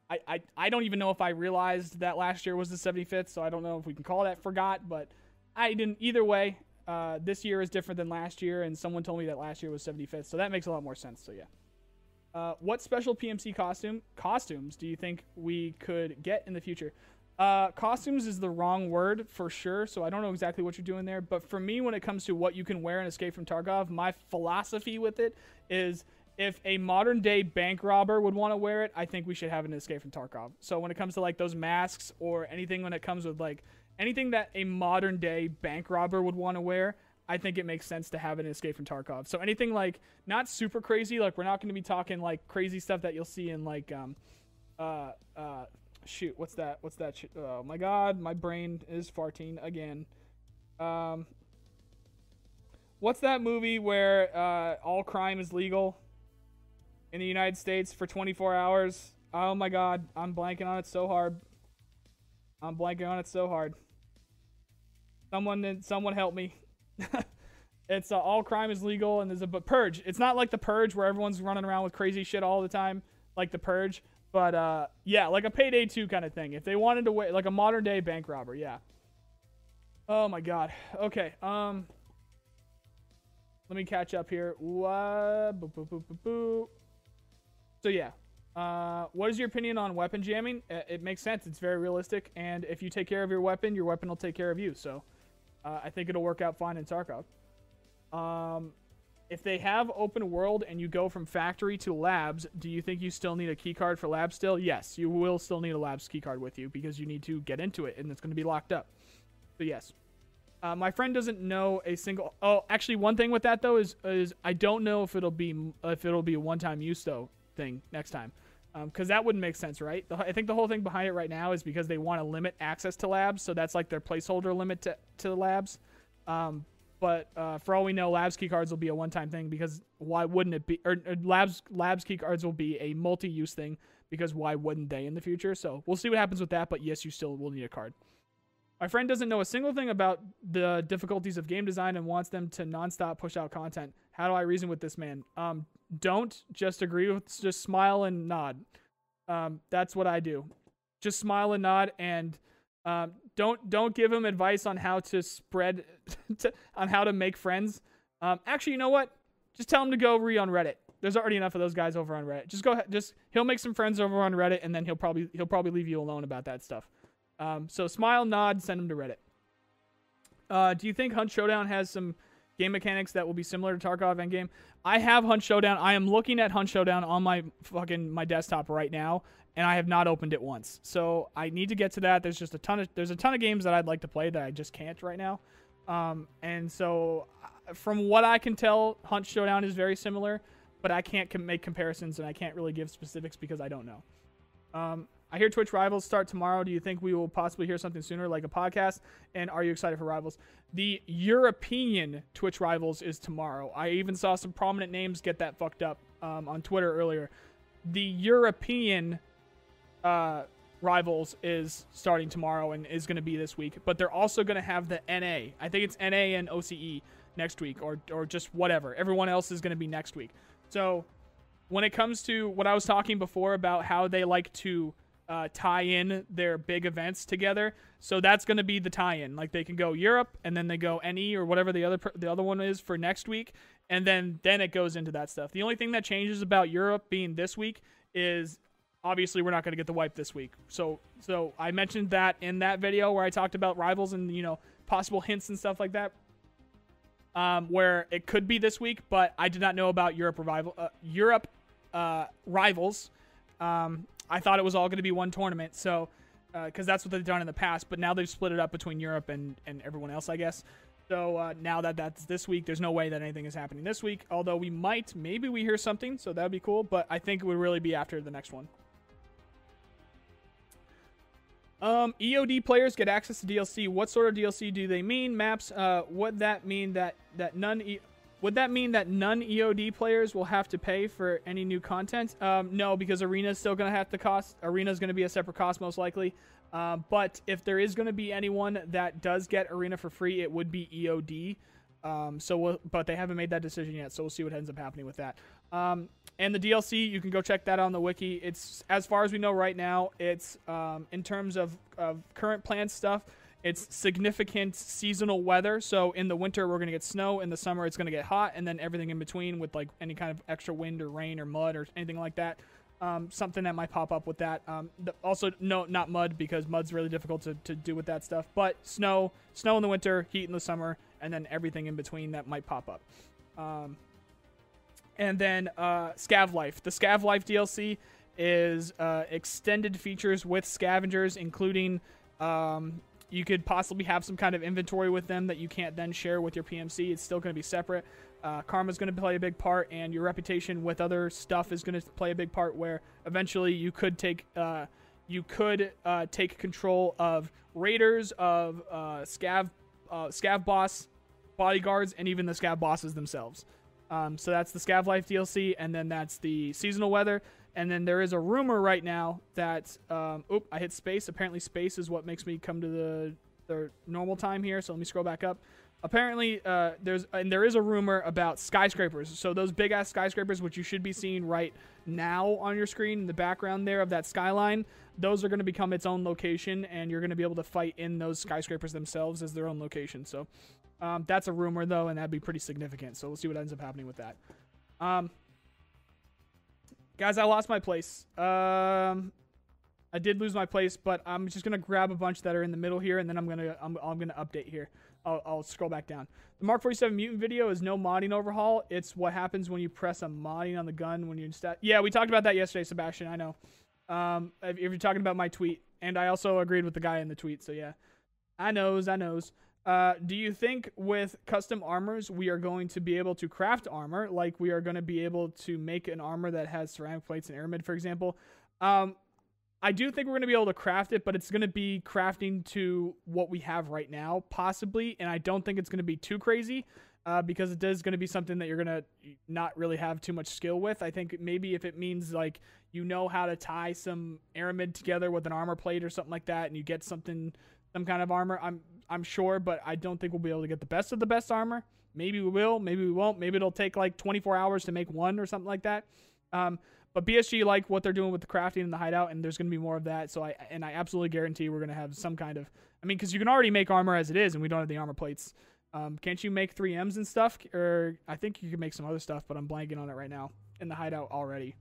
I, I, I don't even know if I realized that last year was the 75th, so I don't know if we can call that forgot, but I didn't. Either way, uh, this year is different than last year, and someone told me that last year was 75th, so that makes a lot more sense. So yeah. Uh, what special PMC costume costumes do you think we could get in the future? Uh, costumes is the wrong word for sure, so I don't know exactly what you're doing there. But for me, when it comes to what you can wear in Escape from Tarkov, my philosophy with it is if a modern day bank robber would want to wear it, I think we should have an Escape from Tarkov. So when it comes to like those masks or anything when it comes with like anything that a modern day bank robber would want to wear, I think it makes sense to have an Escape from Tarkov. So anything like not super crazy, like we're not going to be talking like crazy stuff that you'll see in like um uh uh shoot, what's that? What's that? Sh- oh my god, my brain is farting again. Um, what's that movie where uh, all crime is legal in the United States for 24 hours? Oh my god, I'm blanking on it so hard. I'm blanking on it so hard. Someone, someone help me. it's uh, all crime is legal, and there's a but purge. It's not like the purge where everyone's running around with crazy shit all the time, like the purge. But uh, yeah, like a payday two kind of thing. If they wanted to wait, like a modern day bank robber, yeah. Oh my god. Okay. Um. Let me catch up here. What? So yeah. Uh, what is your opinion on weapon jamming? It makes sense. It's very realistic, and if you take care of your weapon, your weapon will take care of you. So, uh, I think it'll work out fine in Tarkov. Um, if they have open world and you go from factory to labs, do you think you still need a key card for labs still? Yes, you will still need a labs key card with you because you need to get into it and it's going to be locked up. So yes. Uh, my friend doesn't know a single. Oh, actually, one thing with that though is is I don't know if it'll be if it'll be a one-time use though thing next time, because um, that wouldn't make sense, right? The, I think the whole thing behind it right now is because they want to limit access to labs, so that's like their placeholder limit to to the labs. Um, but uh, for all we know, Labs key cards will be a one-time thing because why wouldn't it be? Or, or Labs Labs key cards will be a multi-use thing because why wouldn't they in the future? So we'll see what happens with that. But yes, you still will need a card. My friend doesn't know a single thing about the difficulties of game design and wants them to nonstop push out content. How do I reason with this man? Um, don't just agree with, just smile and nod. Um, that's what I do. Just smile and nod and um, don't don't give him advice on how to spread to, on how to make friends. Um, actually, you know what? Just tell him to go read on Reddit. There's already enough of those guys over on Reddit. Just go ahead. Just he'll make some friends over on Reddit, and then he'll probably he'll probably leave you alone about that stuff. Um, so smile, nod, send him to Reddit. Uh, do you think Hunt Showdown has some game mechanics that will be similar to Tarkov Endgame? I have Hunt Showdown. I am looking at Hunt Showdown on my fucking my desktop right now, and I have not opened it once. So I need to get to that. There's just a ton of there's a ton of games that I'd like to play that I just can't right now. Um, and so uh, from what I can tell, Hunt Showdown is very similar, but I can't com- make comparisons and I can't really give specifics because I don't know. Um, I hear Twitch Rivals start tomorrow. Do you think we will possibly hear something sooner, like a podcast? And are you excited for Rivals? The European Twitch Rivals is tomorrow. I even saw some prominent names get that fucked up um, on Twitter earlier. The European uh, Rivals is starting tomorrow and is going to be this week, but they're also going to have the NA. I think it's NA and OCE next week, or or just whatever. Everyone else is going to be next week. So when it comes to what I was talking before about how they like to uh, tie in their big events together. So that's going to be the tie-in. Like they can go Europe and then they go NE or whatever the other the other one is for next week, and then then it goes into that stuff. The only thing that changes about Europe being this week is obviously we're not going to get the wipe this week. So so I mentioned that in that video where I talked about rivals and you know possible hints and stuff like that. Um, where it could be this week, but I did not know about Europe revival, uh, Europe uh, rivals. Um, I thought it was all going to be one tournament, so because uh, that's what they've done in the past. But now they've split it up between Europe and and everyone else, I guess. So uh, now that that's this week, there's no way that anything is happening this week. Although we might, maybe we hear something, so that'd be cool. But I think it would really be after the next one. Um, EOD players get access to DLC. What sort of DLC do they mean? Maps. Uh, would that mean that that none? E- would that mean that none EOD players will have to pay for any new content? Um, no, because Arena is still going to have to cost. Arena is going to be a separate cost, most likely. Um, but if there is going to be anyone that does get Arena for free, it would be EOD. Um, so, we'll, but they haven't made that decision yet, so we'll see what ends up happening with that. Um, and the DLC, you can go check that on the wiki. It's as far as we know right now. It's um, in terms of, of current plan stuff. It's significant seasonal weather. So in the winter we're gonna get snow. In the summer it's gonna get hot, and then everything in between with like any kind of extra wind or rain or mud or anything like that. Um, something that might pop up with that. Um, the, also, no, not mud because mud's really difficult to, to do with that stuff. But snow, snow in the winter, heat in the summer, and then everything in between that might pop up. Um, and then uh, Scav Life. The Scav Life DLC is uh, extended features with scavengers, including um, you could possibly have some kind of inventory with them that you can't then share with your PMC. It's still going to be separate. Uh, is going to play a big part, and your reputation with other stuff is going to play a big part. Where eventually you could take uh, you could uh, take control of raiders, of uh, scav uh, scav boss bodyguards, and even the scav bosses themselves. Um, so that's the Scav Life DLC, and then that's the seasonal weather. And then there is a rumor right now that, um, oop, I hit space. Apparently, space is what makes me come to the, the normal time here. So let me scroll back up. Apparently, uh, there's and there is a rumor about skyscrapers. So those big ass skyscrapers, which you should be seeing right now on your screen in the background there of that skyline, those are going to become its own location, and you're going to be able to fight in those skyscrapers themselves as their own location. So um, that's a rumor though, and that'd be pretty significant. So we'll see what ends up happening with that. Um, guys, I lost my place. Um, I did lose my place, but I'm just gonna grab a bunch that are in the middle here, and then I'm gonna I'm, I'm gonna update here. I'll, I'll scroll back down. The Mark 47 mutant video is no modding overhaul. It's what happens when you press a modding on the gun when you instead. Yeah, we talked about that yesterday, Sebastian. I know. Um, if, if you're talking about my tweet, and I also agreed with the guy in the tweet. So yeah, I knows, I knows. Uh, do you think with custom armors we are going to be able to craft armor like we are going to be able to make an armor that has ceramic plates and aramid, for example? Um, I do think we're going to be able to craft it, but it's going to be crafting to what we have right now, possibly. And I don't think it's going to be too crazy uh, because it is going to be something that you're going to not really have too much skill with. I think maybe if it means like you know how to tie some aramid together with an armor plate or something like that, and you get something, some kind of armor, I'm I'm sure, but I don't think we'll be able to get the best of the best armor. Maybe we will, maybe we won't. Maybe it'll take like 24 hours to make one or something like that. Um, but BSG like what they're doing with the crafting and the hideout, and there's going to be more of that. So I and I absolutely guarantee we're going to have some kind of. I mean, because you can already make armor as it is, and we don't have the armor plates. Um, can't you make 3Ms and stuff? Or I think you can make some other stuff, but I'm blanking on it right now in the hideout already.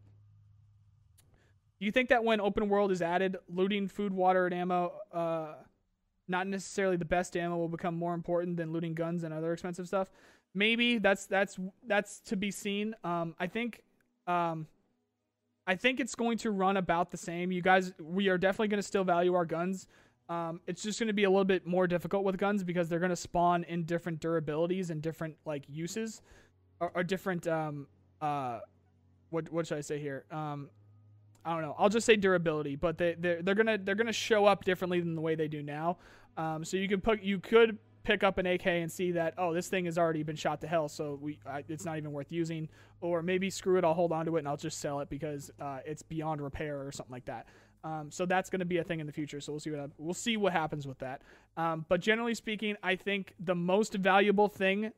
Do you think that when open world is added, looting food, water, and ammo, uh, not necessarily the best ammo will become more important than looting guns and other expensive stuff. Maybe that's that's that's to be seen. Um, I think um, I think it's going to run about the same. You guys, we are definitely going to still value our guns. Um, it's just going to be a little bit more difficult with guns because they're going to spawn in different durabilities and different like uses, or, or different um uh, what what should I say here? Um, I don't know. I'll just say durability, but they they're, they're gonna they're gonna show up differently than the way they do now. Um, so you can put you could pick up an AK and see that oh this thing has already been shot to hell, so we I, it's not even worth using. Or maybe screw it, I'll hold on to it and I'll just sell it because uh, it's beyond repair or something like that. Um, so that's going to be a thing in the future. So we'll see what we'll see what happens with that. Um, but generally speaking, I think the most valuable thing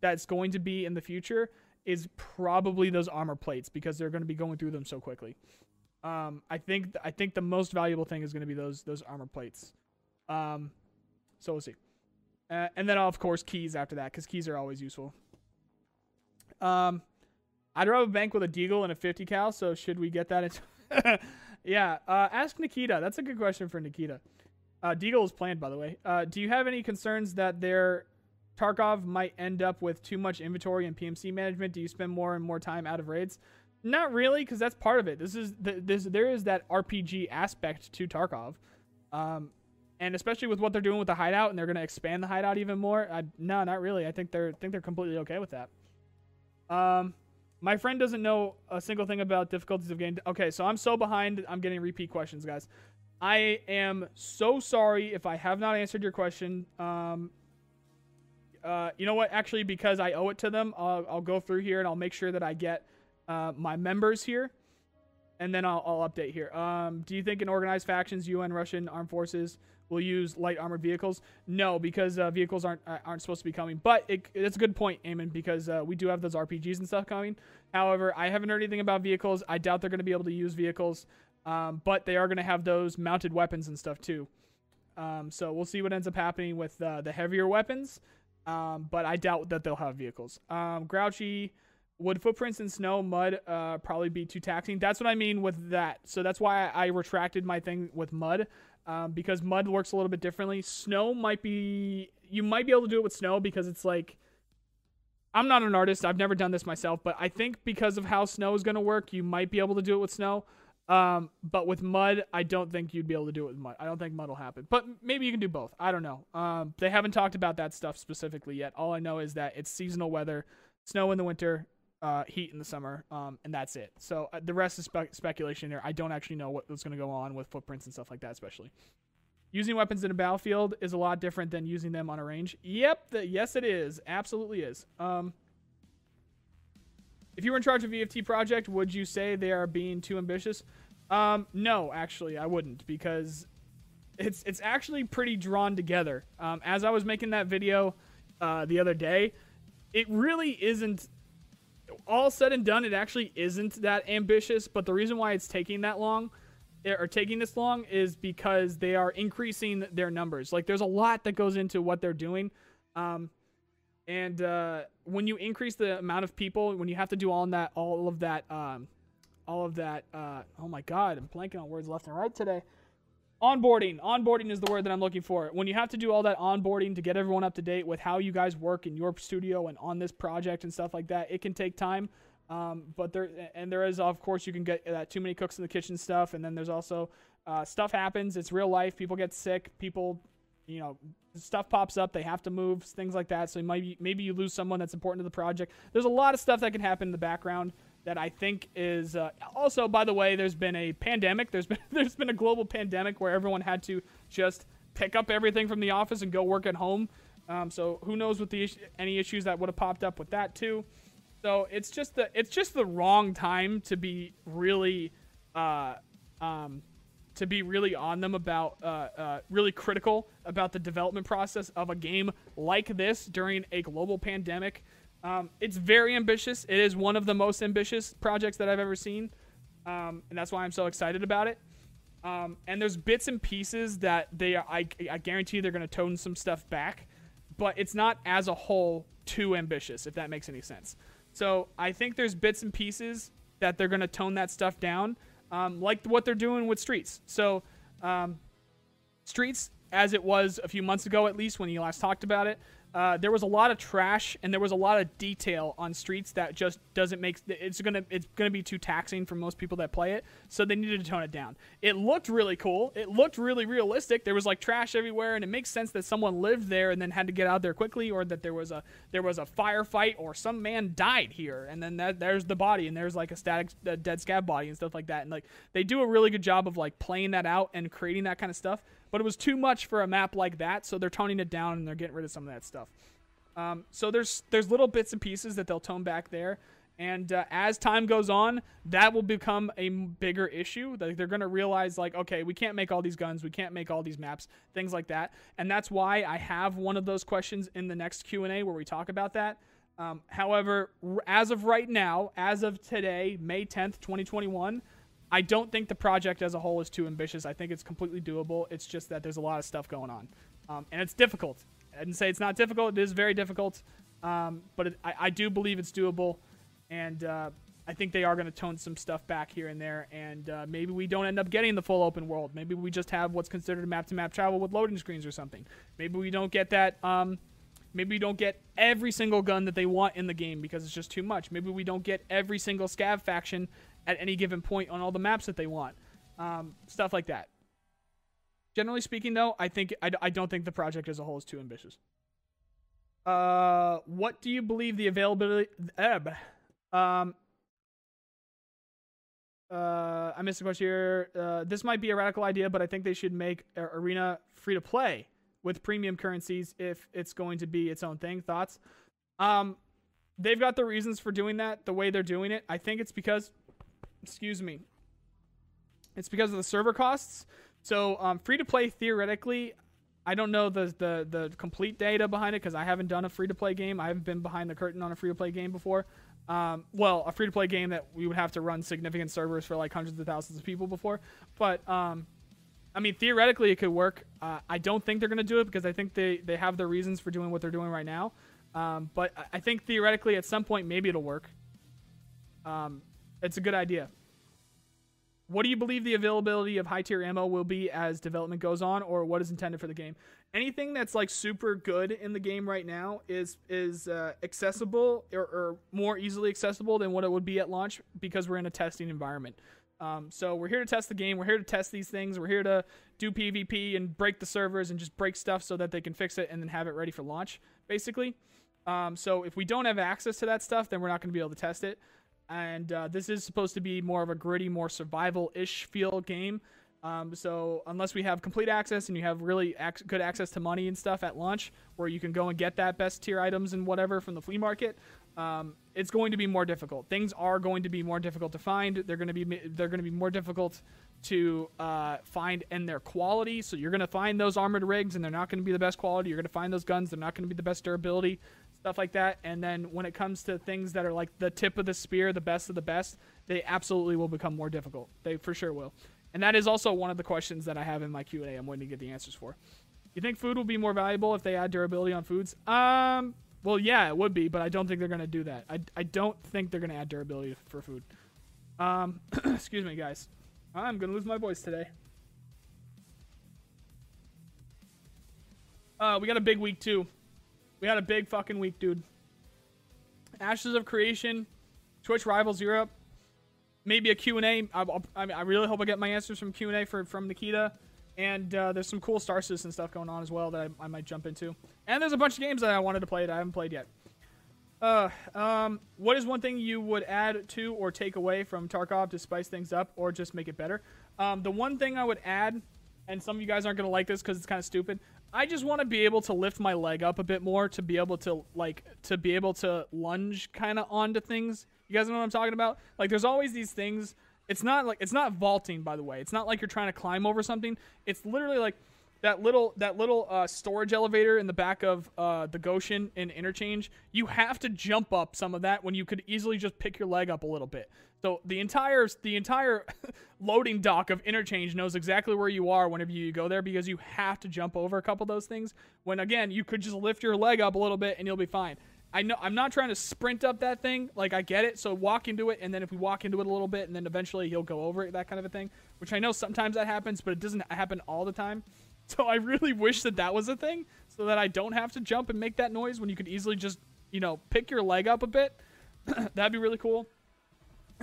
that's going to be in the future is probably those armor plates because they're going to be going through them so quickly. Um, I think I think the most valuable thing is going to be those those armor plates. Um, so we'll see. Uh, and then of course keys after that because keys are always useful. Um, I'd rob a bank with a deagle and a 50 cal. So should we get that? Yeah. Uh, ask Nikita. That's a good question for Nikita. Uh, deagle is planned, by the way. Uh, do you have any concerns that their Tarkov might end up with too much inventory and PMC management? Do you spend more and more time out of raids? Not really, because that's part of it. This is the, this there is that RPG aspect to Tarkov, um, and especially with what they're doing with the hideout, and they're going to expand the hideout even more. I, no, not really. I think they're think they're completely okay with that. Um, my friend doesn't know a single thing about difficulties of game. Okay, so I'm so behind. I'm getting repeat questions, guys. I am so sorry if I have not answered your question. Um, uh, you know what? Actually, because I owe it to them, I'll, I'll go through here and I'll make sure that I get uh, my members here, and then I'll, I'll update here. Um, do you think in organized factions, UN, Russian armed forces will use light armored vehicles. No, because uh, vehicles aren't uh, aren't supposed to be coming. But it, it's a good point, Eamon, because uh, we do have those RPGs and stuff coming. However, I haven't heard anything about vehicles. I doubt they're going to be able to use vehicles, um, but they are going to have those mounted weapons and stuff too. Um, so we'll see what ends up happening with uh, the heavier weapons. Um, but I doubt that they'll have vehicles. Um, Grouchy would footprints in snow, mud uh, probably be too taxing? That's what I mean with that. So that's why I, I retracted my thing with mud um, because mud works a little bit differently. Snow might be you might be able to do it with snow because it's like I'm not an artist. I've never done this myself, but I think because of how snow is going to work, you might be able to do it with snow. Um, but with mud, I don't think you'd be able to do it with mud. I don't think mud will happen. But maybe you can do both. I don't know. Um, they haven't talked about that stuff specifically yet. All I know is that it's seasonal weather, snow in the winter, uh, heat in the summer, um, and that's it. So uh, the rest is spe- speculation here. I don't actually know what's going to go on with footprints and stuff like that, especially. Using weapons in a battlefield is a lot different than using them on a range. Yep, the, yes, it is. Absolutely is. Um, if you were in charge of EFT project, would you say they are being too ambitious? Um, no, actually, I wouldn't because it's it's actually pretty drawn together. Um, as I was making that video uh, the other day, it really isn't all said and done, it actually isn't that ambitious. But the reason why it's taking that long eh, or taking this long is because they are increasing their numbers. Like there's a lot that goes into what they're doing. Um, and uh, when you increase the amount of people, when you have to do all that, all of that, um, all of that. Uh, oh my God, I'm blanking on words left and right today onboarding. Onboarding is the word that i'm looking for. When you have to do all that onboarding to get everyone up to date with how you guys work in your studio and on this project and stuff like that it can take time. Um, but there and there is of course you can get that too many cooks in the kitchen stuff. And then there's also uh, stuff happens. It's real life. People get sick. People you know stuff pops up. They have to move things like that. So maybe maybe you lose someone that's important to the project. There's a lot of stuff that can happen in the background that I think is uh, also, by the way, there's been a pandemic. There's been there's been a global pandemic where everyone had to just pick up everything from the office and go work at home. Um, so who knows what the any issues that would have popped up with that too. So it's just the it's just the wrong time to be really uh, um, to be really on them about uh, uh, really critical about the development process of a game like this during a global pandemic. Um, it's very ambitious. It is one of the most ambitious projects that I've ever seen, um, and that's why I'm so excited about it. Um, and there's bits and pieces that they, are, I, I guarantee, they're going to tone some stuff back, but it's not as a whole too ambitious, if that makes any sense. So I think there's bits and pieces that they're going to tone that stuff down, um, like what they're doing with Streets. So um, Streets, as it was a few months ago, at least when you last talked about it, uh, there was a lot of trash and there was a lot of detail on streets that just doesn't make it's gonna it's gonna be too taxing for most people that play it. So they needed to tone it down. It looked really cool. It looked really realistic. There was like trash everywhere and it makes sense that someone lived there and then had to get out there quickly or that there was a there was a firefight or some man died here. And then that, there's the body and there's like a static a dead scav body and stuff like that. And like they do a really good job of like playing that out and creating that kind of stuff but it was too much for a map like that, so they're toning it down and they're getting rid of some of that stuff. Um, so there's there's little bits and pieces that they'll tone back there, and uh, as time goes on, that will become a bigger issue. Like they're gonna realize like, okay, we can't make all these guns, we can't make all these maps, things like that, and that's why I have one of those questions in the next Q and A where we talk about that. Um, however, as of right now, as of today, May 10th, 2021, I don't think the project as a whole is too ambitious. I think it's completely doable. It's just that there's a lot of stuff going on, um, and it's difficult. I didn't say it's not difficult. It is very difficult, um, but it, I, I, do believe it's doable, and uh, I think they are going to tone some stuff back here and there. And uh, maybe we don't end up getting the full open world. Maybe we just have what's considered map-to-map travel with loading screens or something. Maybe we don't get that. Um, maybe we don't get every single gun that they want in the game because it's just too much. Maybe we don't get every single scav faction at any given point on all the maps that they want. Um, stuff like that. Generally speaking, though, I think I, I don't think the project as a whole is too ambitious. Uh, what do you believe the availability? Um, uh, I missed a question here. Uh, this might be a radical idea, but I think they should make Arena free to play with premium currencies if it's going to be its own thing. Thoughts? Um, they've got the reasons for doing that the way they're doing it. I think it's because excuse me, it's because of the server costs. So um, free to play theoretically, I don't know the the the complete data behind it because I haven't done a free to play game. I haven't been behind the curtain on a free to play game before. Um, well, a free to play game that we would have to run significant servers for like hundreds of thousands of people before. But um, I mean, theoretically, it could work. Uh, I don't think they're going to do it because I think they, they have their reasons for doing what they're doing right now. Um, but I think theoretically, at some point, maybe it'll work. Um, it's a good idea. What do you believe the availability of high tier ammo will be as development goes on, or what is intended for the game? Anything that's like super good in the game right now is is uh, accessible or, or, more easily accessible than what it would be at launch because we're in a testing environment. Um, so we're here to test the game. We're here to test these things. We're here to do PvP and break the servers and just break stuff so that they can fix it and then have it ready for launch, basically. Um, so if we don't have access to that stuff, then we're not going to be able to test it and uh, this is supposed to be more of a gritty, more survival-ish feel game. Um, so unless we have complete access and you have really ac- good access to money and stuff at launch, where you can go and get that best tier items and whatever from the flea market, um, it's going to be more difficult. Things are going to be more difficult to find. They're going to be they're going to be more difficult to uh, find in their quality. So you're going to find those armored rigs, and they're not going to be the best quality. You're going to find those guns; they're not going to be the best durability stuff like that. And then when it comes to things that are like the tip of the spear, the best of the best, they absolutely will become more difficult. They for sure will. And that is also one of the questions that I have in my Q&A. I'm waiting to get the answers for. You think food will be more valuable if they add durability on foods? Um, well, yeah, it would be, but I don't think they're going to do that. I, I don't think they're going to add durability for food. Um, excuse me, guys. I'm going to lose my voice today. Uh, we got a big week, too. We had a big fucking week, dude. Ashes of Creation, Twitch Rivals Europe, maybe a Q&A. I, I, I really hope I get my answers from Q&A for, from Nikita. And uh, there's some cool Star Citizen stuff going on as well that I, I, might jump into. And there's a bunch of games that I wanted to play that I haven't played yet. Uh, um, what is one thing you would add to or take away from Tarkov to spice things up or just make it better? Um, the one thing I would add, and some of you guys aren't going to like this because it's kind of stupid, I just want to be able to lift my leg up a bit more to be able to like to be able to lunge kind of onto things. You guys know what I'm talking about? Like there's always these things. It's not like it's not vaulting by the way. It's not like you're trying to climb over something. It's literally like that little that little uh, storage elevator in the back of uh, the Goshan in interchange. You have to jump up some of that when you could easily just pick your leg up a little bit. So the entire the entire loading dock of interchange knows exactly where you are whenever you go there because you have to jump over a couple of those things. When again, you could just lift your leg up a little bit and you'll be fine. I know I'm not trying to sprint up that thing. Like I get it. So walk into it, and then if we walk into it a little bit, and then eventually he'll go over it, that kind of a thing. Which I know sometimes that happens, but it doesn't happen all the time. So I really wish that that was a thing, so that I don't have to jump and make that noise when you could easily just, you know, pick your leg up a bit. That'd be really cool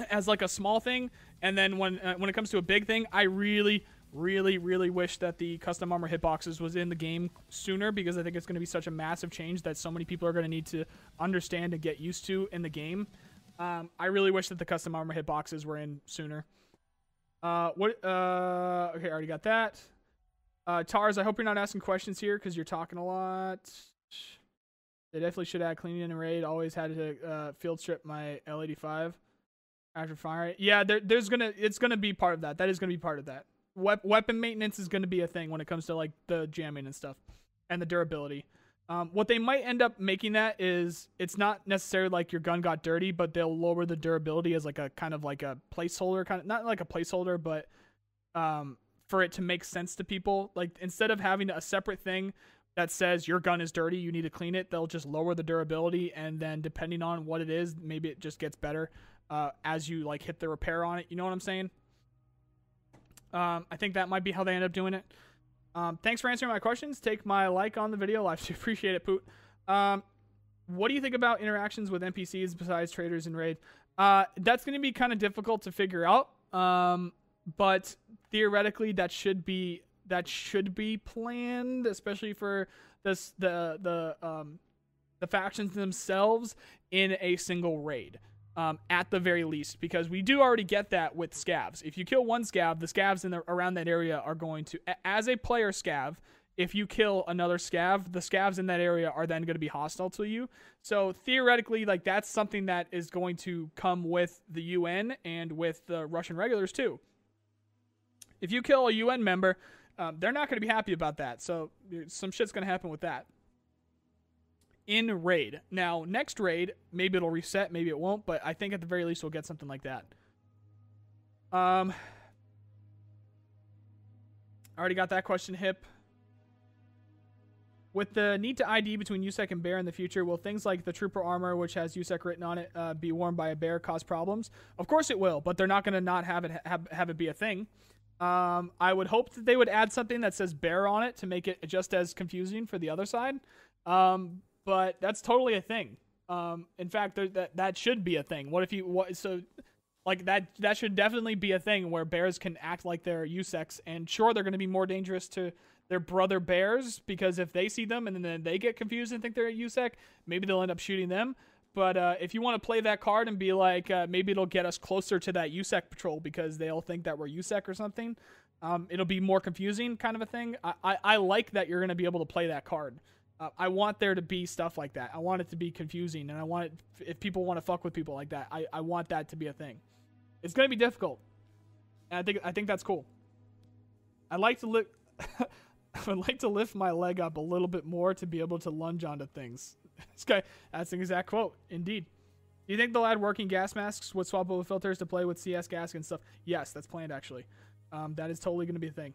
as like a small thing, and then when uh, when it comes to a big thing, I really, really, really wish that the custom armor hitboxes was in the game sooner because I think it's going to be such a massive change that so many people are going to need to understand and get used to in the game. Um, I really wish that the custom armor hitboxes were in sooner. Uh, what? Uh, okay, I already got that. Uh, Tars, I hope you're not asking questions here because you're talking a lot. They definitely should add cleaning and raid. Always had to uh, field strip my L85 after fire. Yeah, there, there's gonna it's gonna be part of that. That is gonna be part of that. We- weapon maintenance is gonna be a thing when it comes to like the jamming and stuff, and the durability. Um, what they might end up making that is it's not necessarily like your gun got dirty, but they'll lower the durability as like a kind of like a placeholder, kind of not like a placeholder, but um, for it to make sense to people. Like instead of having a separate thing that says your gun is dirty, you need to clean it, they'll just lower the durability, and then depending on what it is, maybe it just gets better uh, as you like hit the repair on it. You know what I'm saying? Um, I think that might be how they end up doing it. Um, thanks for answering my questions. Take my like on the video. I appreciate it, Poot. Um, what do you think about interactions with NPCs besides traders and raid? Uh, that's going to be kind of difficult to figure out. Um, but theoretically, that should be that should be planned, especially for this the the um the factions themselves in a single raid um, at the very least, because we do already get that with scavs. If you kill one scav, the scavs in the, around that area are going to, as a player scav, if you kill another scav, the scavs in that area are then going to be hostile to you. So theoretically, like that's something that is going to come with the UN and with the Russian regulars too. If you kill a UN member, um, they're not going to be happy about that. So some shit's going to happen with that. In raid. Now, next raid, maybe it'll reset, maybe it won't, but I think at the very least we'll get something like that. Um, I already got that question hip. With the need to ID between USEC and Bear in the future, will things like the Trooper armor, which has USEC written on it, uh, be worn by a Bear, cause problems? Of course it will, but they're not going to not have it have, have it be a thing. Um, I would hope that they would add something that says Bear on it to make it just as confusing for the other side. Um, but that's totally a thing. Um, in fact, there, that that should be a thing. What if you what so like that that should definitely be a thing where bears can act like they're USECs and sure they're going to be more dangerous to their brother bears because if they see them and then they get confused and think they're a USEC, maybe they'll end up shooting them. But uh, if you want to play that card and be like, uh, maybe it'll get us closer to that USEC patrol because they'll think that we're USEC or something, um, it'll be more confusing kind of a thing. I, I, I like that you're going to be able to play that card. Uh, I want there to be stuff like that. I want it to be confusing, and I want it, if people want to fuck with people like that, I, I want that to be a thing. It's going to be difficult. And I think I think that's cool. I like to look I would like to lift my leg up a little bit more to be able to lunge onto things. this guy, that's an exact quote. Indeed. Do you think they'll add working gas masks with swappable filters to play with CS gas and stuff? Yes, that's planned actually. Um, that is totally going to be a thing.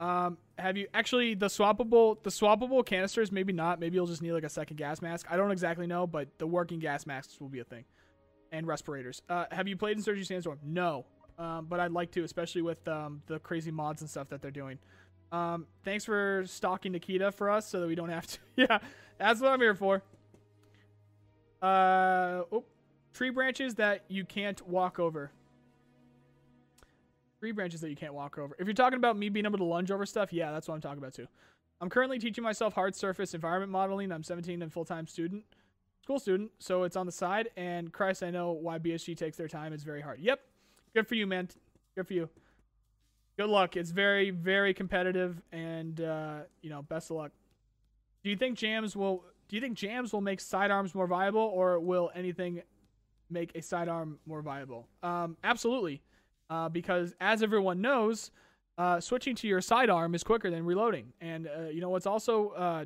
Um, have you actually the swappable the swappable canisters? Maybe not. Maybe you'll just need like a second gas mask. I don't exactly know, but the working gas masks will be a thing, and respirators. Uh, have you played Insurgency Sandstorm? No, um, but I'd like to, especially with um, the crazy mods and stuff that they're doing. Um, thanks for stalking Nikita for us so that we don't have to. yeah, that's what I'm here for. Uh, oh, tree branches that you can't walk over. Tree branches that you can't walk over. If you're talking about me being able to lunge over stuff, yeah, that's what I'm talking about too. I'm currently teaching myself hard surface environment modeling. I'm 17 and full-time student, school student, so it's on the side. And Christ, I know why BSG takes their time. It's very hard. Yep, good for you, man. Good for you good luck. It's very, very competitive, and uh, you know, best of luck. Do you think jams will? Do you think jams will make sidearms more viable, or will anything make a sidearm more viable? Um, absolutely, uh, because as everyone knows, uh, switching to your sidearm is quicker than reloading, and uh, you know what's also uh,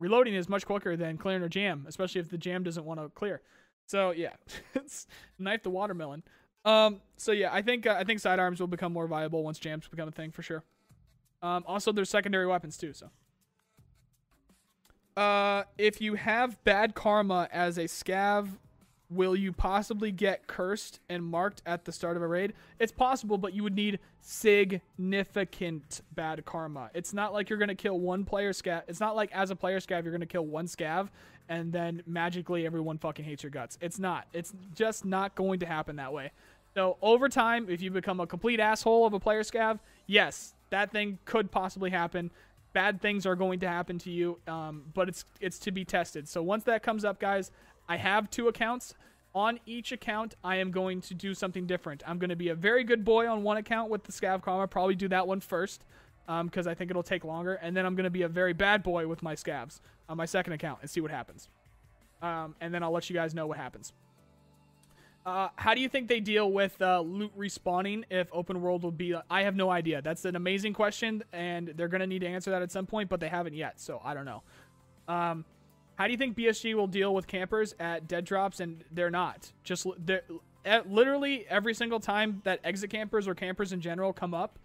reloading is much quicker than clearing a jam, especially if the jam doesn't want to clear. So yeah, knife the watermelon. Um, so yeah, I think uh, I think sidearms will become more viable once jams become a thing for sure. Um, also, there's secondary weapons too. So, uh, if you have bad karma as a scav, will you possibly get cursed and marked at the start of a raid? It's possible, but you would need significant bad karma. It's not like you're gonna kill one player scav. It's not like as a player scav you're gonna kill one scav and then magically everyone fucking hates your guts. It's not. It's just not going to happen that way. So over time, if you become a complete asshole of a player scav, yes, that thing could possibly happen. Bad things are going to happen to you, um, but it's it's to be tested. So once that comes up, guys, I have two accounts. On each account, I am going to do something different. I'm going to be a very good boy on one account with the scav karma. Probably do that one first because um, I think it'll take longer. And then I'm going to be a very bad boy with my scavs on my second account and see what happens. Um, and then I'll let you guys know what happens. Uh, how do you think they deal with uh, loot respawning if open world will be? I have no idea. That's an amazing question, and they're gonna need to answer that at some point, but they haven't yet, so I don't know. Um, how do you think BSG will deal with campers at dead drops? And they're not. Just they're, literally every single time that exit campers or campers in general come up,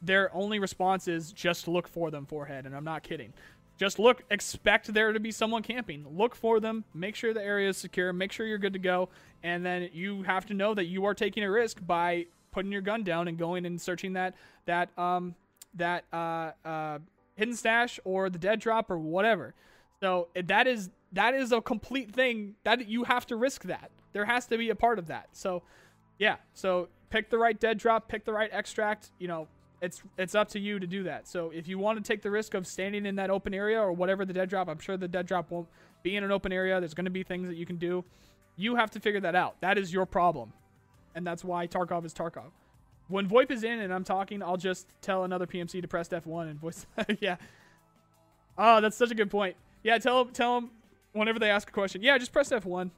their only response is just look for them forehead, and I'm not kidding. Just look, expect there to be someone camping. Look for them, make sure the area is secure, make sure you're good to go, and then you have to know that you are taking a risk by putting your gun down and going and searching that that um that uh uh hidden stash or the dead drop or whatever. So that is that is a complete thing that you have to risk that. There has to be a part of that. So yeah, so pick the right dead drop, pick the right extract, you know, it's it's up to you to do that. So if you want to take the risk of standing in that open area or whatever the dead drop, I'm sure the dead drop won't be in an open area. There's going to be things that you can do. You have to figure that out. That is your problem, and that's why Tarkov is Tarkov. When VoIP is in and I'm talking, I'll just tell another PMC to press F1 and voice. yeah. Oh, that's such a good point. Yeah, tell tell them whenever they ask a question. Yeah, just press F1.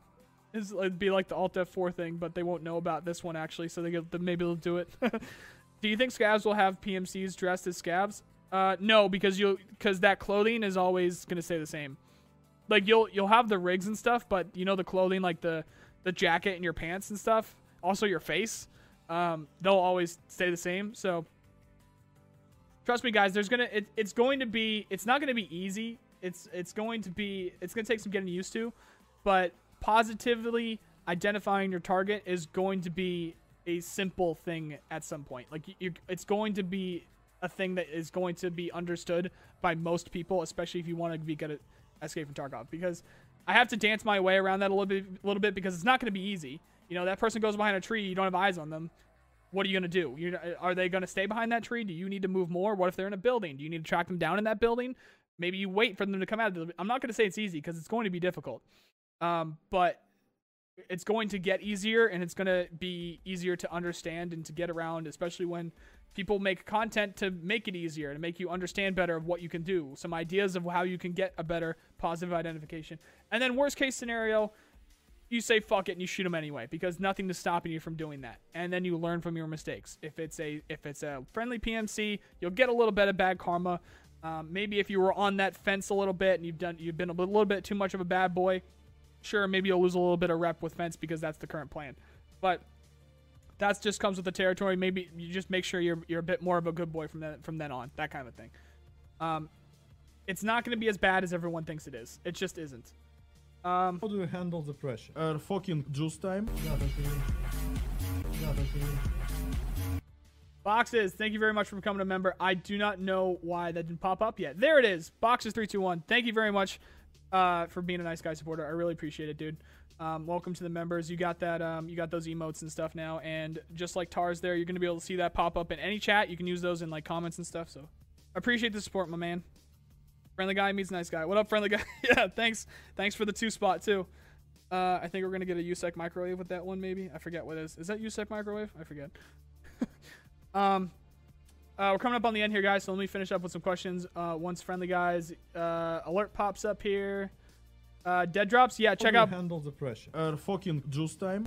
It'd be like the Alt F4 thing, but they won't know about this one actually, so they get maybe they'll do it. Do you think scavs will have PMCs dressed as scavs? Uh, no, because you because that clothing is always gonna stay the same. Like you'll you'll have the rigs and stuff, but you know the clothing, like the the jacket and your pants and stuff, also your face, um, they'll always stay the same. So trust me, guys. There's gonna it, it's going to be it's not gonna be easy. It's it's going to be it's gonna take some getting used to, but positively identifying your target is going to be a simple thing at some point. Like you, it's going to be a thing that is going to be understood by most people, especially if you want to be good at Escape from Tarkov. Because I have to dance my way around that a little bit, a little bit because it's not going to be easy. You know, that person goes behind a tree, you don't have eyes on them. What are you going to do? You are they going to stay behind that tree? Do you need to move more? What if they're in a building? Do you need to track them down in that building? Maybe you wait for them to come out. I'm not going to say it's easy because it's going to be difficult. Um, but it's going to get easier and it's going to be easier to understand and to get around, especially when people make content to make it easier to make you understand better of what you can do some ideas of how you can get a better positive identification. And then worst case scenario you say fuck it and you shoot them anyway because nothing is stopping you from doing that. And then you learn from your mistakes. If it's a if it's a friendly pmc you'll get a little bit of bad karma. Um, maybe if you were on that fence a little bit and you've done you've been a little bit too much of a bad boy sure maybe you'll lose a little bit of rep with fence because that's the current plan but that just comes with the territory. Maybe you just make sure you're you're a bit more of a good boy from then from then on. That kind of thing. Um, it's not going to be as bad as everyone thinks it is. It just isn't. Um, How do you handle the pressure? Uh, fucking juice time. Boxes, thank you very much for becoming a member. I do not know why that didn't pop up yet. There it is. Boxes three two one. Thank you very much uh, for being a nice guy supporter. I really appreciate it, dude. Um, welcome to the members. You got that. Um, you got those emotes and stuff now, and just like Tars, there, you're gonna be able to see that pop up in any chat. You can use those in like comments and stuff. So, appreciate the support, my man. Friendly guy meets nice guy. What up, friendly guy? yeah, thanks. Thanks for the two spot too. Uh, I think we're gonna get a USEC microwave with that one, maybe. I forget what it is. Is that USEC microwave? I forget. um, uh, we're coming up on the end here, guys. So let me finish up with some questions. Uh, once friendly guys uh, alert pops up here. Uh, dead drops. Yeah, check out. do you handle the pressure? Uh, fucking juice time.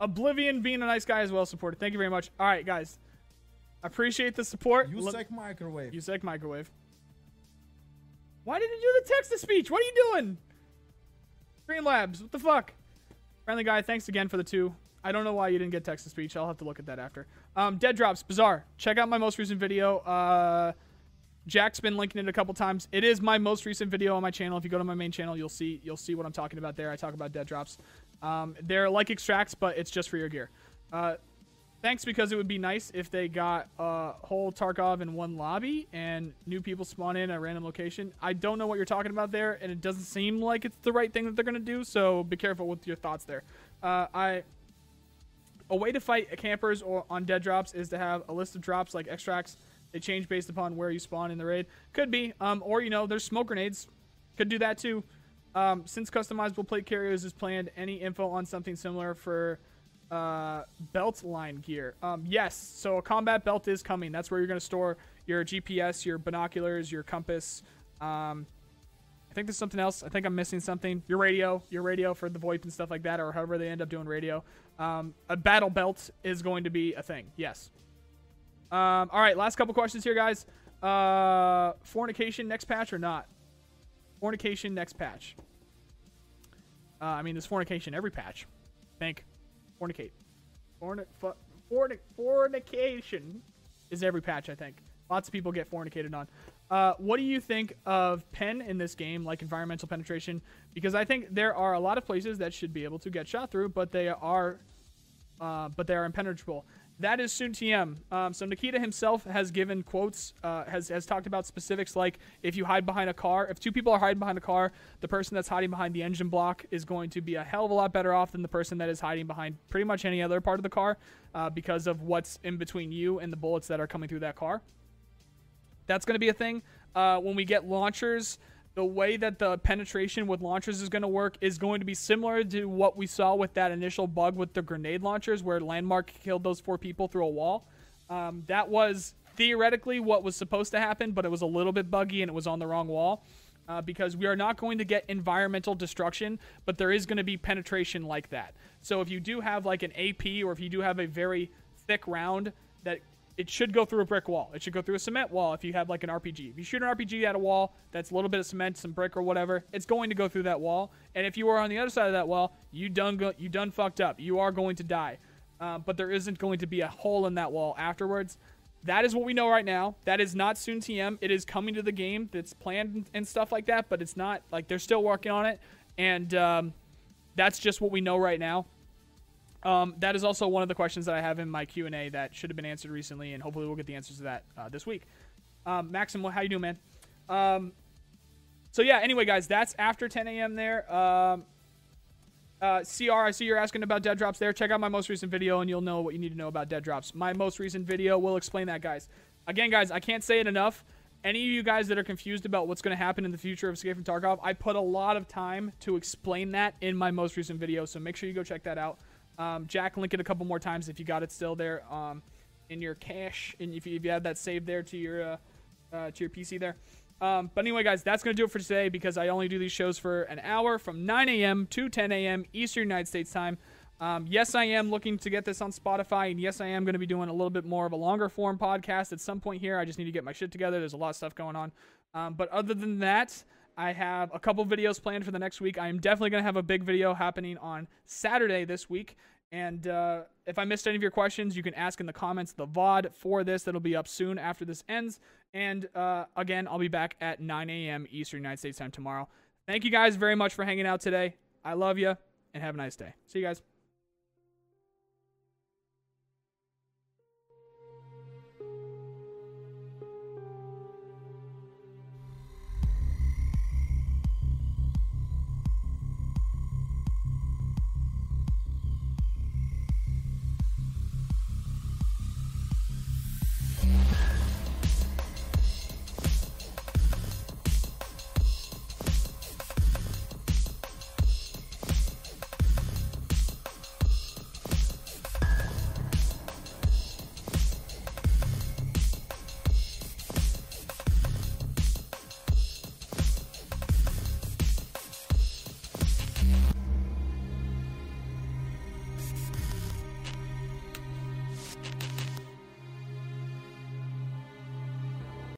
Oblivion being a nice guy as well supported. Thank you very much. All right, guys. Appreciate the support. You Look- like microwave. USEC microwave. Why did you do the text to speech? What are you doing? Streamlabs, what the fuck? Friendly guy, thanks again for the two. I don't know why you didn't get text to speech. I'll have to look at that after. Um, Dead Drops, bizarre. Check out my most recent video. Uh, Jack's been linking it a couple times. It is my most recent video on my channel. If you go to my main channel, you'll see you'll see what I'm talking about there. I talk about Dead Drops. Um, they're like extracts, but it's just for your gear. Uh, thanks because it would be nice if they got a whole Tarkov in one lobby and new people spawn in a random location. I don't know what you're talking about there, and it doesn't seem like it's the right thing that they're gonna do. So be careful with your thoughts there. Uh, I a way to fight campers or on dead drops is to have a list of drops like extracts. They change based upon where you spawn in the raid. Could be, um, or you know, there's smoke grenades. Could do that too. Um, since customizable plate carriers is planned, any info on something similar for uh, belt line gear? Um, yes. So a combat belt is coming. That's where you're going to store your GPS, your binoculars, your compass. Um, I think there's something else. I think I'm missing something. Your radio, your radio for the VoIP and stuff like that, or however they end up doing radio. Um, a battle belt is going to be a thing. Yes. Um, all right, last couple questions here, guys. Uh, fornication next patch or not? Fornication next patch. Uh, I mean, there's fornication every patch. Think. Fornicate. Fornic, fu- fornic, fornication is every patch, I think. Lots of people get fornicated on. Uh, what do you think of pen in this game, like environmental penetration? Because I think there are a lot of places that should be able to get shot through, but they are, uh, but they are impenetrable. That is Soon TM. Um, so Nikita himself has given quotes, uh, has has talked about specifics like if you hide behind a car, if two people are hiding behind a car, the person that's hiding behind the engine block is going to be a hell of a lot better off than the person that is hiding behind pretty much any other part of the car, uh, because of what's in between you and the bullets that are coming through that car. That's going to be a thing. Uh, when we get launchers, the way that the penetration with launchers is going to work is going to be similar to what we saw with that initial bug with the grenade launchers, where Landmark killed those four people through a wall. Um, that was theoretically what was supposed to happen, but it was a little bit buggy and it was on the wrong wall. uh, because we are not going to get environmental destruction, but there is going to be penetration like that. So if you do have like an AP or if you do have a very thick round that it should go through a brick wall. It should go through a cement wall if you have like an RPG. If you shoot an RPG at a wall that's a little bit of cement, some brick or whatever, it's going to go through that wall. And if you are on the other side of that wall, you done go- you done fucked up. You are going to die. Um, but there isn't going to be a hole in that wall afterwards. That is what we know right now. That is not soon TM. It is coming to the game. That's planned and stuff like that. But it's not like they're still working on it. And um, that's just what we know right now. Um, that is also one of the questions that I have in my Q and A that should have been answered recently, and hopefully we'll get the answers to that uh, this week. Um, Maxim, how you doing, man? Um, so yeah. Anyway, guys, that's after 10 a.m. there. Um, uh, CR, I see you're asking about dead drops there. Check out my most recent video, and you'll know what you need to know about dead drops. My most recent video will explain that, guys. Again, guys, I can't say it enough. Any of you guys that are confused about what's going to happen in the future of Escape from Tarkov, I put a lot of time to explain that in my most recent video, so make sure you go check that out. Um, Jack, link it a couple more times if you got it still there um, in your cache, and if you, if you have that saved there to your uh, uh, to your PC there. Um, but anyway, guys, that's gonna do it for today because I only do these shows for an hour from 9 a.m. to 10 a.m. Eastern United States time. Um, yes, I am looking to get this on Spotify, and yes, I am going to be doing a little bit more of a longer form podcast at some point here. I just need to get my shit together. There's a lot of stuff going on. Um, but other than that, I have a couple videos planned for the next week. I am definitely going to have a big video happening on Saturday this week. And uh, if I missed any of your questions, you can ask in the comments the VOD for this. That'll be up soon after this ends. And uh, again, I'll be back at 9 a.m. Eastern United States time tomorrow. Thank you guys very much for hanging out today. I love you, and have a nice day. See you guys.